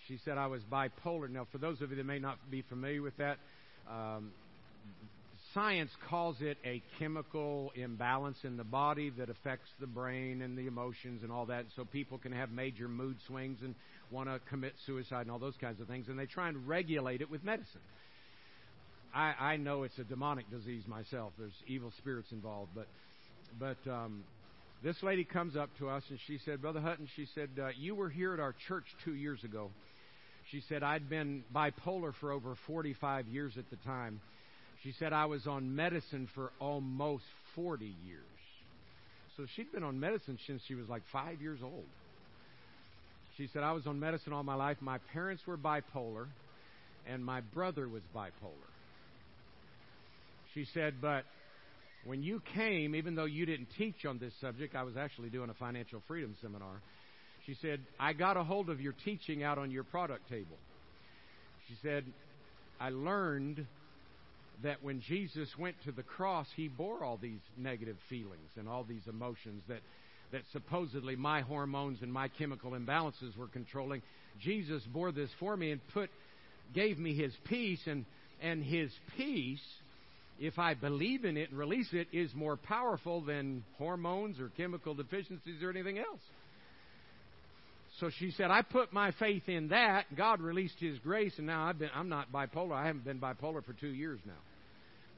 [SPEAKER 2] She said I was bipolar. Now, for those of you that may not be familiar with that, um, science calls it a chemical imbalance in the body that affects the brain and the emotions and all that. So people can have major mood swings and want to commit suicide and all those kinds of things. And they try and regulate it with medicine. I, I know it's a demonic disease myself. There's evil spirits involved, but but um, this lady comes up to us and she said, Brother Hutton, she said, uh, you were here at our church two years ago. She said I'd been bipolar for over 45 years at the time. She said I was on medicine for almost 40 years. So she'd been on medicine since she was like five years old. She said I was on medicine all my life. My parents were bipolar, and my brother was bipolar. She said, but when you came, even though you didn't teach on this subject, I was actually doing a financial freedom seminar. She said, I got a hold of your teaching out on your product table. She said, I learned that when Jesus went to the cross, he bore all these negative feelings and all these emotions that, that supposedly my hormones and my chemical imbalances were controlling. Jesus bore this for me and put gave me his peace and and his peace if I believe in it and release it is more powerful than hormones or chemical deficiencies or anything else. So she said, I put my faith in that. God released His grace, and now I've been, I'm not bipolar. I haven't been bipolar for two years now.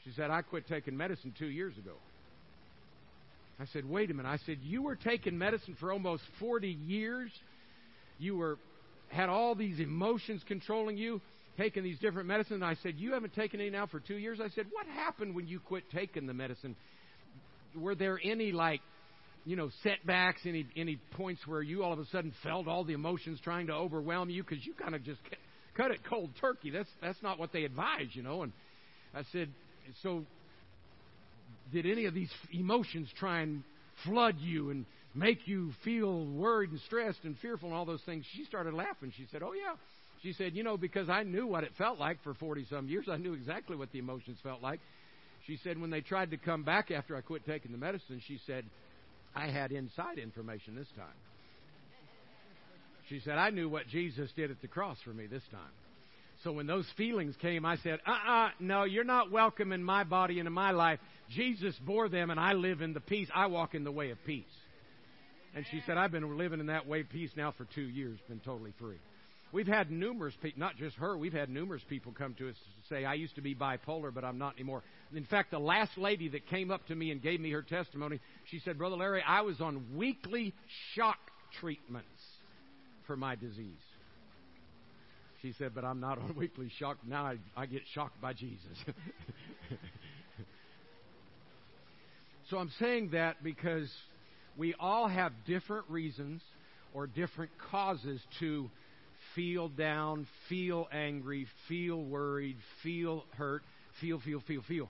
[SPEAKER 2] She said, I quit taking medicine two years ago. I said, wait a minute. I said, you were taking medicine for almost 40 years. You were had all these emotions controlling you, taking these different medicines. I said, you haven't taken any now for two years. I said, what happened when you quit taking the medicine? Were there any like you know, setbacks, any any points where you all of a sudden felt all the emotions trying to overwhelm you because you kind of just cut it cold turkey. That's that's not what they advise, you know. And I said, so did any of these emotions try and flood you and make you feel worried and stressed and fearful and all those things? She started laughing. She said, "Oh yeah." She said, "You know, because I knew what it felt like for 40 some years. I knew exactly what the emotions felt like." She said when they tried to come back after I quit taking the medicine, she said, I had inside information this time. She said, I knew what Jesus did at the cross for me this time. So when those feelings came, I said, uh uh-uh, uh no, you're not welcome in my body and in my life. Jesus bore them, and I live in the peace. I walk in the way of peace. And she said, I've been living in that way of peace now for two years, been totally free. We've had numerous people, not just her, we've had numerous people come to us to say, I used to be bipolar, but I'm not anymore. In fact, the last lady that came up to me and gave me her testimony, she said, Brother Larry, I was on weekly shock treatments for my disease. She said, but I'm not on weekly shock. Now I, I get shocked by Jesus. so I'm saying that because we all have different reasons or different causes to feel down, feel angry, feel worried, feel hurt, feel, feel, feel, feel.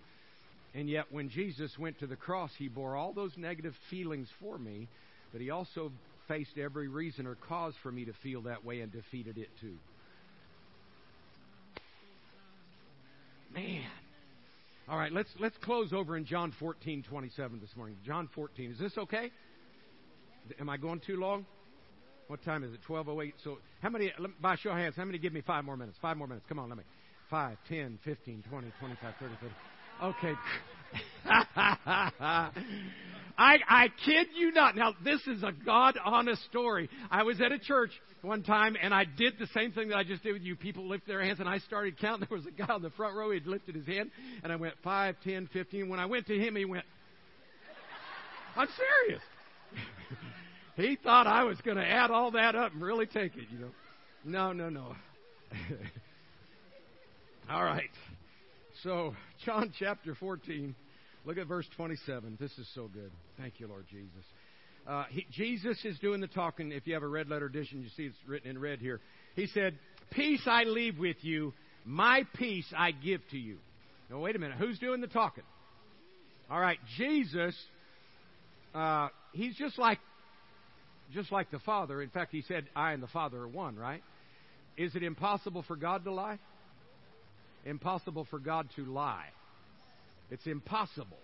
[SPEAKER 2] And yet, when Jesus went to the cross, he bore all those negative feelings for me, but he also faced every reason or cause for me to feel that way and defeated it too. Man. All right, let's let's close over in John 14, 27 this morning. John 14. Is this okay? Am I going too long? What time is it? 12.08. So, how many, by show of hands, how many give me five more minutes? Five more minutes. Come on, let me. 5, 10, 15, 20, 25, 30, 30. Okay. I, I kid you not. Now, this is a God honest story. I was at a church one time and I did the same thing that I just did with you. People lifted their hands and I started counting. There was a guy on the front row. He had lifted his hand and I went 5, 10, 15. When I went to him, he went, I'm serious. he thought I was going to add all that up and really take it, you know. No, no, no. all right. So, John chapter 14, look at verse 27. This is so good. Thank you, Lord Jesus. Uh, he, Jesus is doing the talking. If you have a red letter edition, you see it's written in red here. He said, Peace I leave with you, my peace I give to you. Now, wait a minute. Who's doing the talking? All right, Jesus, uh, he's just like just like the Father. In fact, he said, I and the Father are one, right? Is it impossible for God to lie? Impossible for God to lie. It's impossible.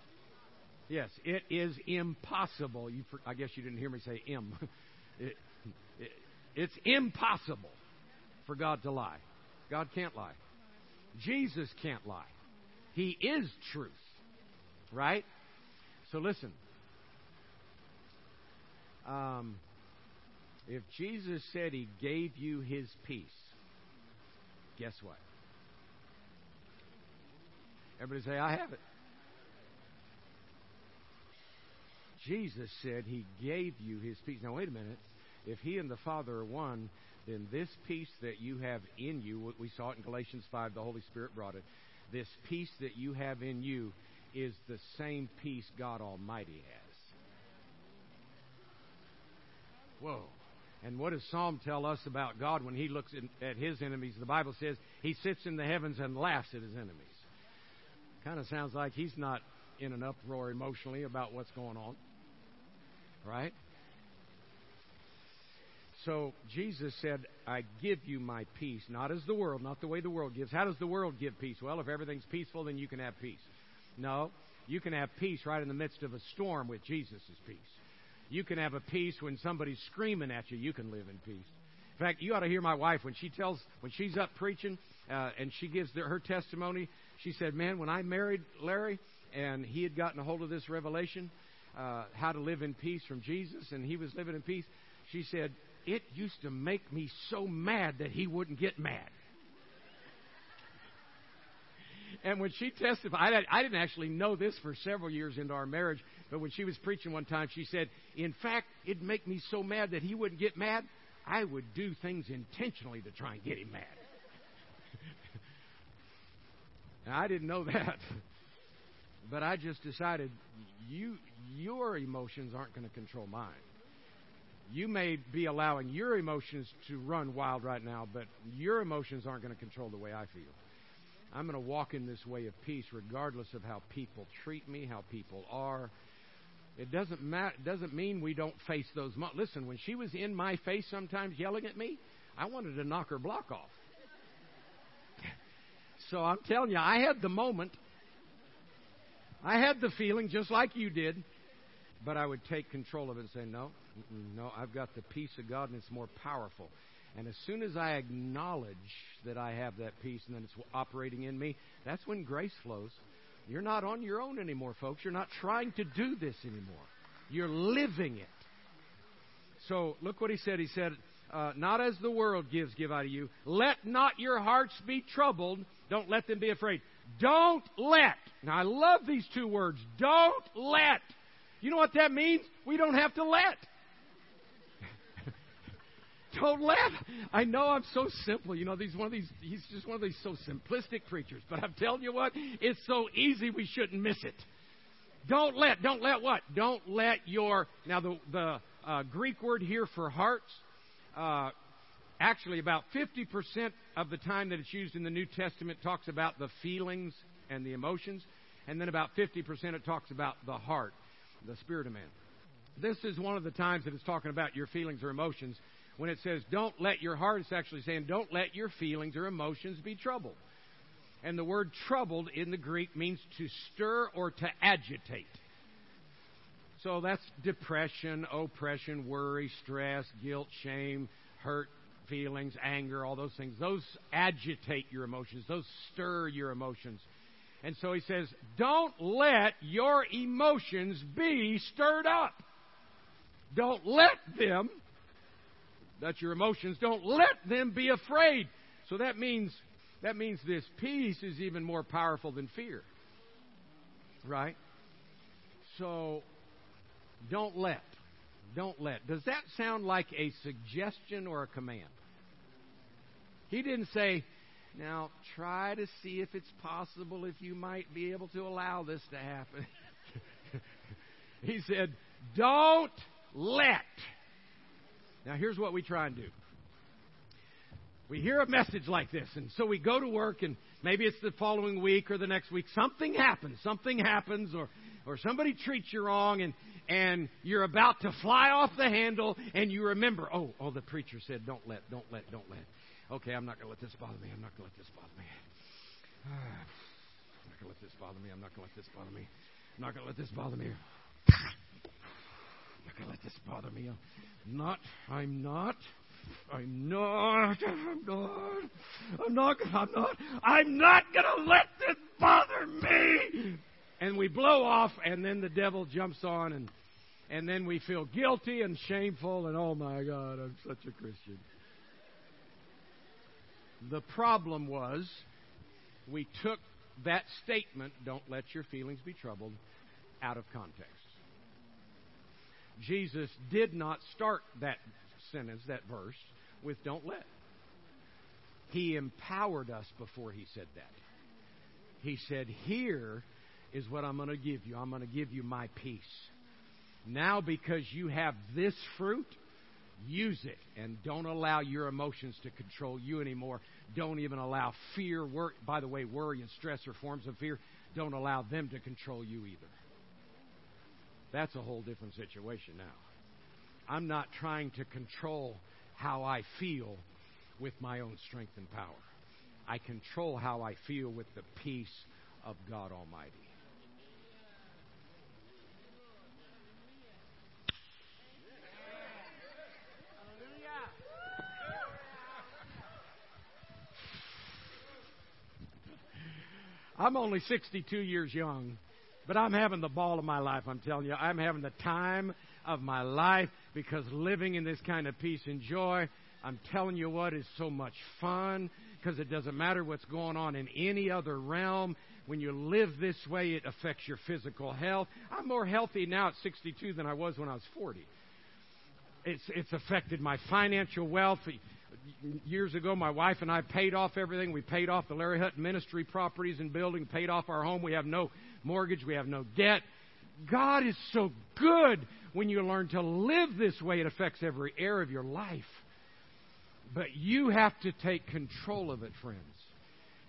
[SPEAKER 2] Yes, it is impossible. You, I guess you didn't hear me say "im." It, it, it's impossible for God to lie. God can't lie. Jesus can't lie. He is truth. Right? So listen. Um, if Jesus said he gave you his peace, guess what? Everybody say, I have it. Jesus said he gave you his peace. Now, wait a minute. If he and the Father are one, then this peace that you have in you, what we saw it in Galatians 5, the Holy Spirit brought it. This peace that you have in you is the same peace God Almighty has. Whoa. And what does Psalm tell us about God when he looks at his enemies? The Bible says he sits in the heavens and laughs at his enemies. Kind of sounds like he's not in an uproar emotionally about what's going on. Right? So Jesus said, I give you my peace, not as the world, not the way the world gives. How does the world give peace? Well, if everything's peaceful, then you can have peace. No, you can have peace right in the midst of a storm with Jesus' peace. You can have a peace when somebody's screaming at you. You can live in peace. In fact, you ought to hear my wife when she tells, when she's up preaching uh, and she gives the, her testimony. She said, "Man, when I married Larry and he had gotten a hold of this revelation, uh, how to live in peace from Jesus, and he was living in peace." She said, "It used to make me so mad that he wouldn't get mad." and when she testified, I, I didn't actually know this for several years into our marriage, but when she was preaching one time, she said, In fact, it'd make me so mad that he wouldn't get mad. I would do things intentionally to try and get him mad. now, I didn't know that. But I just decided you your emotions aren't going to control mine. You may be allowing your emotions to run wild right now, but your emotions aren't going to control the way I feel. I'm going to walk in this way of peace regardless of how people treat me, how people are. It doesn't matter. Doesn't mean we don't face those. Mo- Listen, when she was in my face, sometimes yelling at me, I wanted to knock her block off. so I'm telling you, I had the moment. I had the feeling just like you did, but I would take control of it and say, "No, no, I've got the peace of God, and it's more powerful." And as soon as I acknowledge that I have that peace and that it's operating in me, that's when grace flows. You're not on your own anymore, folks. You're not trying to do this anymore. You're living it. So look what he said. He said, uh, Not as the world gives, give I to you. Let not your hearts be troubled. Don't let them be afraid. Don't let. Now I love these two words. Don't let. You know what that means? We don't have to let. Don't let. I know I'm so simple. You know, he's one of these. He's just one of these so simplistic preachers. But I'm telling you what, it's so easy we shouldn't miss it. Don't let. Don't let what? Don't let your. Now the the uh, Greek word here for hearts. Uh, actually, about 50% of the time that it's used in the New Testament talks about the feelings and the emotions, and then about 50% it talks about the heart, the spirit of man. This is one of the times that it's talking about your feelings or emotions when it says don't let your heart, it's actually saying don't let your feelings or emotions be troubled. And the word troubled in the Greek means to stir or to agitate. So that's depression, oppression, worry, stress, guilt, shame, hurt feelings, anger, all those things. Those agitate your emotions, those stir your emotions. And so he says, don't let your emotions be stirred up. Don't let them that's your emotions. Don't let them be afraid. So that means that means this peace is even more powerful than fear. Right? So don't let. Don't let. Does that sound like a suggestion or a command? He didn't say, now try to see if it's possible if you might be able to allow this to happen. he said, don't let. Now, here's what we try and do. We hear a message like this, and so we go to work, and maybe it's the following week or the next week. Something happens. Something happens, or, or somebody treats you wrong, and, and you're about to fly off the handle, and you remember, oh, oh, the preacher said, don't let, don't let, don't let. Okay, I'm not going to let this bother me. I'm not going to let this bother me. I'm not going to let this bother me. I'm not going to let this bother me. I'm not going to let this bother me. I'm not going to let this bother me. I'm not. I'm not. I'm not. I'm not. I'm not. I'm not. I'm not going to let this bother me. And we blow off, and then the devil jumps on, and and then we feel guilty and shameful, and oh my God, I'm such a Christian. The problem was we took that statement, don't let your feelings be troubled, out of context. Jesus did not start that sentence, that verse, with don't let. He empowered us before he said that. He said, Here is what I'm going to give you. I'm going to give you my peace. Now, because you have this fruit, use it and don't allow your emotions to control you anymore. Don't even allow fear, worry. By the way, worry and stress are forms of fear. don't allow them to control you either. That's a whole different situation now. I'm not trying to control how I feel with my own strength and power. I control how I feel with the peace of God Almighty. I'm only 62 years young, but I'm having the ball of my life. I'm telling you, I'm having the time of my life because living in this kind of peace and joy, I'm telling you what, is so much fun because it doesn't matter what's going on in any other realm. When you live this way, it affects your physical health. I'm more healthy now at 62 than I was when I was 40. It's, it's affected my financial wealth years ago, my wife and I paid off everything. We paid off the Larry Hutton Ministry properties and building, paid off our home. We have no mortgage, we have no debt. God is so good when you learn to live this way. It affects every area of your life. But you have to take control of it, friends.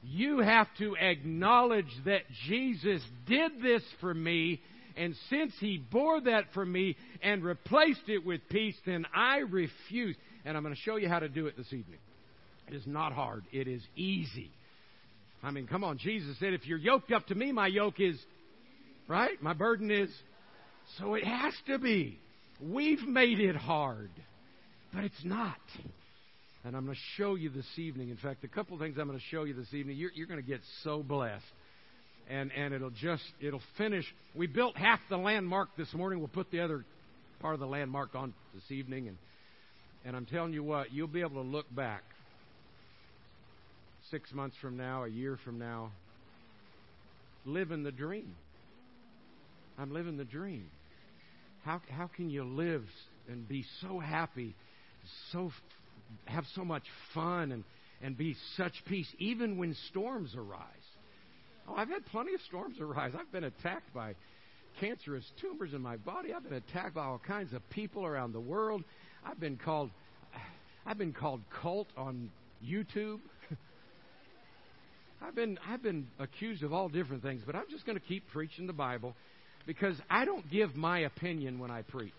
[SPEAKER 2] You have to acknowledge that Jesus did this for me, and since He bore that for me and replaced it with peace, then I refuse and I'm going to show you how to do it this evening. It is not hard, it is easy. I mean, come on, Jesus said, if you're yoked up to me, my yoke is, right? My burden is. So it has to be. We've made it hard, but it's not. And I'm going to show you this evening. In fact, a couple of things I'm going to show you this evening. You're, you're going to get so blessed. And, and it'll just, it'll finish. We built half the landmark this morning. We'll put the other part of the landmark on this evening. And and I'm telling you what, you'll be able to look back six months from now, a year from now, living the dream. I'm living the dream. How, how can you live and be so happy, so have so much fun, and, and be such peace, even when storms arise? Oh, I've had plenty of storms arise. I've been attacked by cancerous tumors in my body. I've been attacked by all kinds of people around the world. I've been called I've been called cult on YouTube. I've been I've been accused of all different things, but I'm just going to keep preaching the Bible because I don't give my opinion when I preach.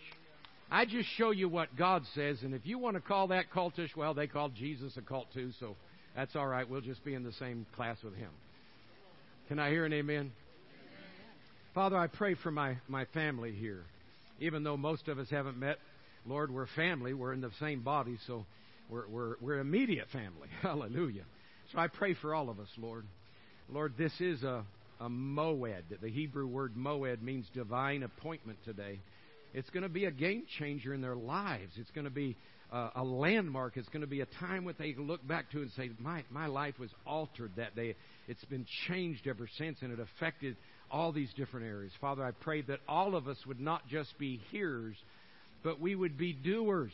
[SPEAKER 2] I just show you what God says, and if you want to call that cultish, well, they called Jesus a cult too, so that's all right. We'll just be in the same class with him. Can I hear an amen? Father, I pray for my, my family here. Even though most of us haven't met Lord, we're family. We're in the same body, so we're, we're, we're immediate family. Hallelujah. So I pray for all of us, Lord. Lord, this is a, a moed. The Hebrew word moed means divine appointment today. It's going to be a game changer in their lives. It's going to be a, a landmark. It's going to be a time when they look back to and say, my, my life was altered that day. It's been changed ever since, and it affected all these different areas. Father, I pray that all of us would not just be hearers, but we would be doers.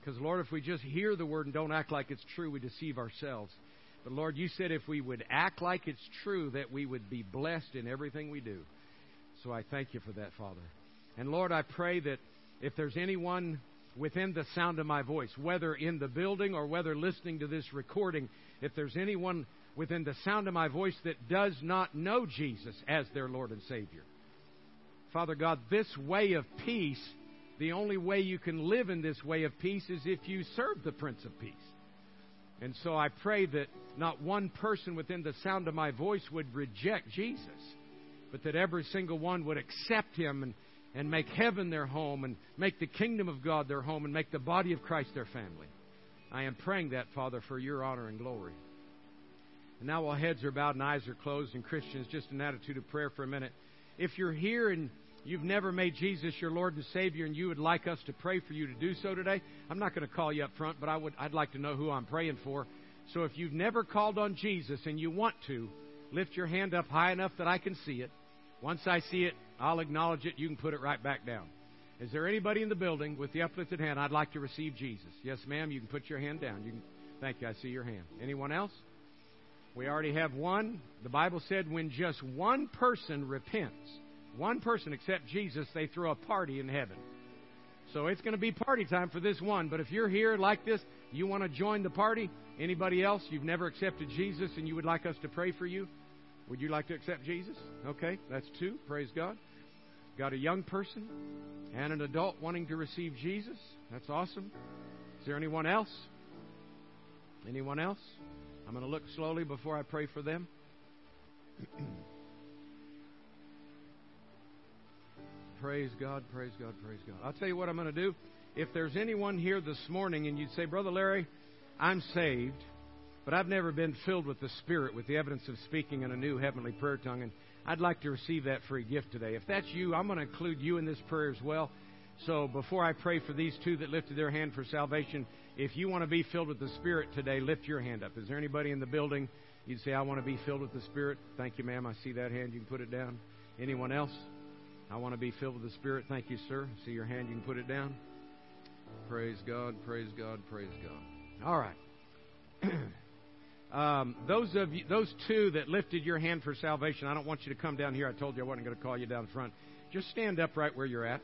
[SPEAKER 2] Because, Lord, if we just hear the word and don't act like it's true, we deceive ourselves. But, Lord, you said if we would act like it's true, that we would be blessed in everything we do. So I thank you for that, Father. And, Lord, I pray that if there's anyone within the sound of my voice, whether in the building or whether listening to this recording, if there's anyone within the sound of my voice that does not know Jesus as their Lord and Savior, Father God, this way of peace the only way you can live in this way of peace is if you serve the Prince of Peace. And so I pray that not one person within the sound of my voice would reject Jesus, but that every single one would accept him and, and make heaven their home and make the kingdom of God their home and make the body of Christ their family. I am praying that, Father, for your honor and glory. And now, while heads are bowed and eyes are closed, and Christians, just an attitude of prayer for a minute. If you're here and you've never made Jesus your Lord and Savior and you would like us to pray for you to do so today, I'm not going to call you up front, but I would, I'd like to know who I'm praying for. So if you've never called on Jesus and you want to, lift your hand up high enough that I can see it. Once I see it, I'll acknowledge it. You can put it right back down. Is there anybody in the building with the uplifted hand? I'd like to receive Jesus. Yes, ma'am. You can put your hand down. You can, thank you. I see your hand. Anyone else? We already have one. The Bible said when just one person repents, one person except Jesus, they throw a party in heaven. So it's going to be party time for this one. But if you're here like this, you want to join the party, anybody else, you've never accepted Jesus and you would like us to pray for you, Would you like to accept Jesus? Okay, that's two. Praise God. Got a young person and an adult wanting to receive Jesus. That's awesome. Is there anyone else? Anyone else? I'm going to look slowly before I pray for them. praise God, praise God, praise God. I'll tell you what I'm going to do. If there's anyone here this morning and you'd say, Brother Larry, I'm saved, but I've never been filled with the Spirit with the evidence of speaking in a new heavenly prayer tongue, and I'd like to receive that free gift today. If that's you, I'm going to include you in this prayer as well. So before I pray for these two that lifted their hand for salvation, if you want to be filled with the Spirit today, lift your hand up. Is there anybody in the building you'd say, I want to be filled with the Spirit? Thank you, ma'am. I see that hand. You can put it down. Anyone else? I want to be filled with the Spirit. Thank you, sir. See your hand. You can put it down. Praise God. Praise God. Praise God. All right. Um, those of you, those two that lifted your hand for salvation, I don't want you to come down here. I told you I wasn't going to call you down front. Just stand up right where you're at.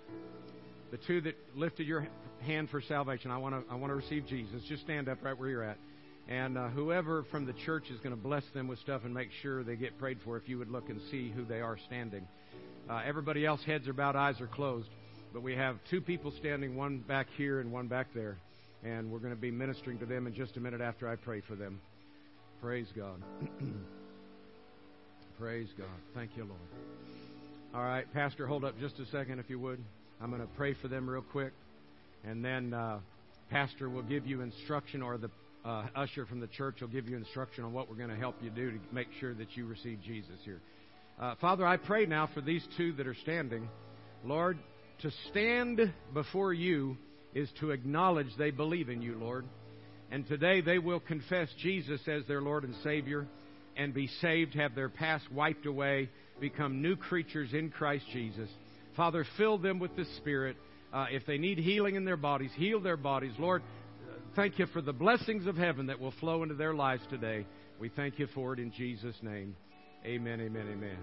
[SPEAKER 2] The two that lifted your hand for salvation, I want to I want to receive Jesus. Just stand up right where you're at. And uh, whoever from the church is going to bless them with stuff and make sure they get prayed for, if you would look and see who they are standing. Uh, everybody else, heads are bowed, eyes are closed. But we have two people standing, one back here and one back there. And we're going to be ministering to them in just a minute after I pray for them. Praise God. Praise God. Thank you, Lord. All right, Pastor, hold up just a second if you would. I'm going to pray for them real quick. And then uh, Pastor will give you instruction, or the uh, usher from the church will give you instruction on what we're going to help you do to make sure that you receive Jesus here. Uh, Father, I pray now for these two that are standing. Lord, to stand before you is to acknowledge they believe in you, Lord. And today they will confess Jesus as their Lord and Savior and be saved, have their past wiped away, become new creatures in Christ Jesus. Father, fill them with the Spirit. Uh, if they need healing in their bodies, heal their bodies. Lord, thank you for the blessings of heaven that will flow into their lives today. We thank you for it in Jesus' name. Amen, amen, amen.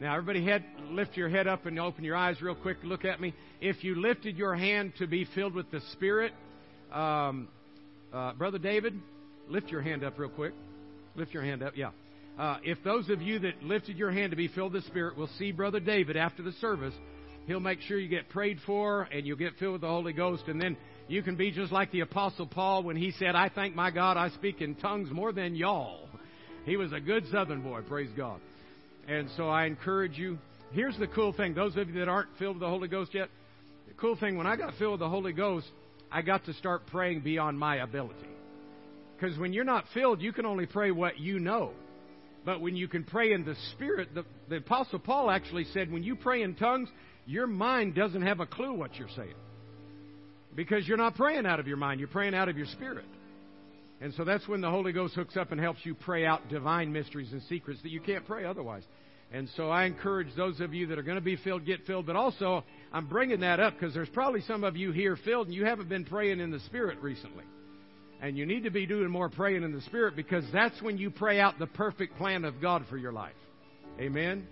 [SPEAKER 2] Now, everybody, head, lift your head up and open your eyes real quick. Look at me. If you lifted your hand to be filled with the Spirit, um, uh, Brother David, lift your hand up real quick. Lift your hand up, yeah. Uh, if those of you that lifted your hand to be filled with the Spirit will see Brother David after the service, he'll make sure you get prayed for and you'll get filled with the Holy Ghost. And then you can be just like the Apostle Paul when he said, I thank my God I speak in tongues more than y'all. He was a good Southern boy, praise God. And so I encourage you. Here's the cool thing those of you that aren't filled with the Holy Ghost yet, the cool thing, when I got filled with the Holy Ghost, I got to start praying beyond my ability. Because when you're not filled, you can only pray what you know. But when you can pray in the Spirit, the, the Apostle Paul actually said, when you pray in tongues, your mind doesn't have a clue what you're saying. Because you're not praying out of your mind, you're praying out of your spirit. And so that's when the Holy Ghost hooks up and helps you pray out divine mysteries and secrets that you can't pray otherwise. And so I encourage those of you that are going to be filled, get filled. But also, I'm bringing that up because there's probably some of you here filled and you haven't been praying in the Spirit recently. And you need to be doing more praying in the Spirit because that's when you pray out the perfect plan of God for your life. Amen?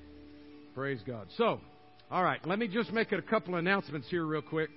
[SPEAKER 2] Praise God. So, all right, let me just make a couple announcements here real quick.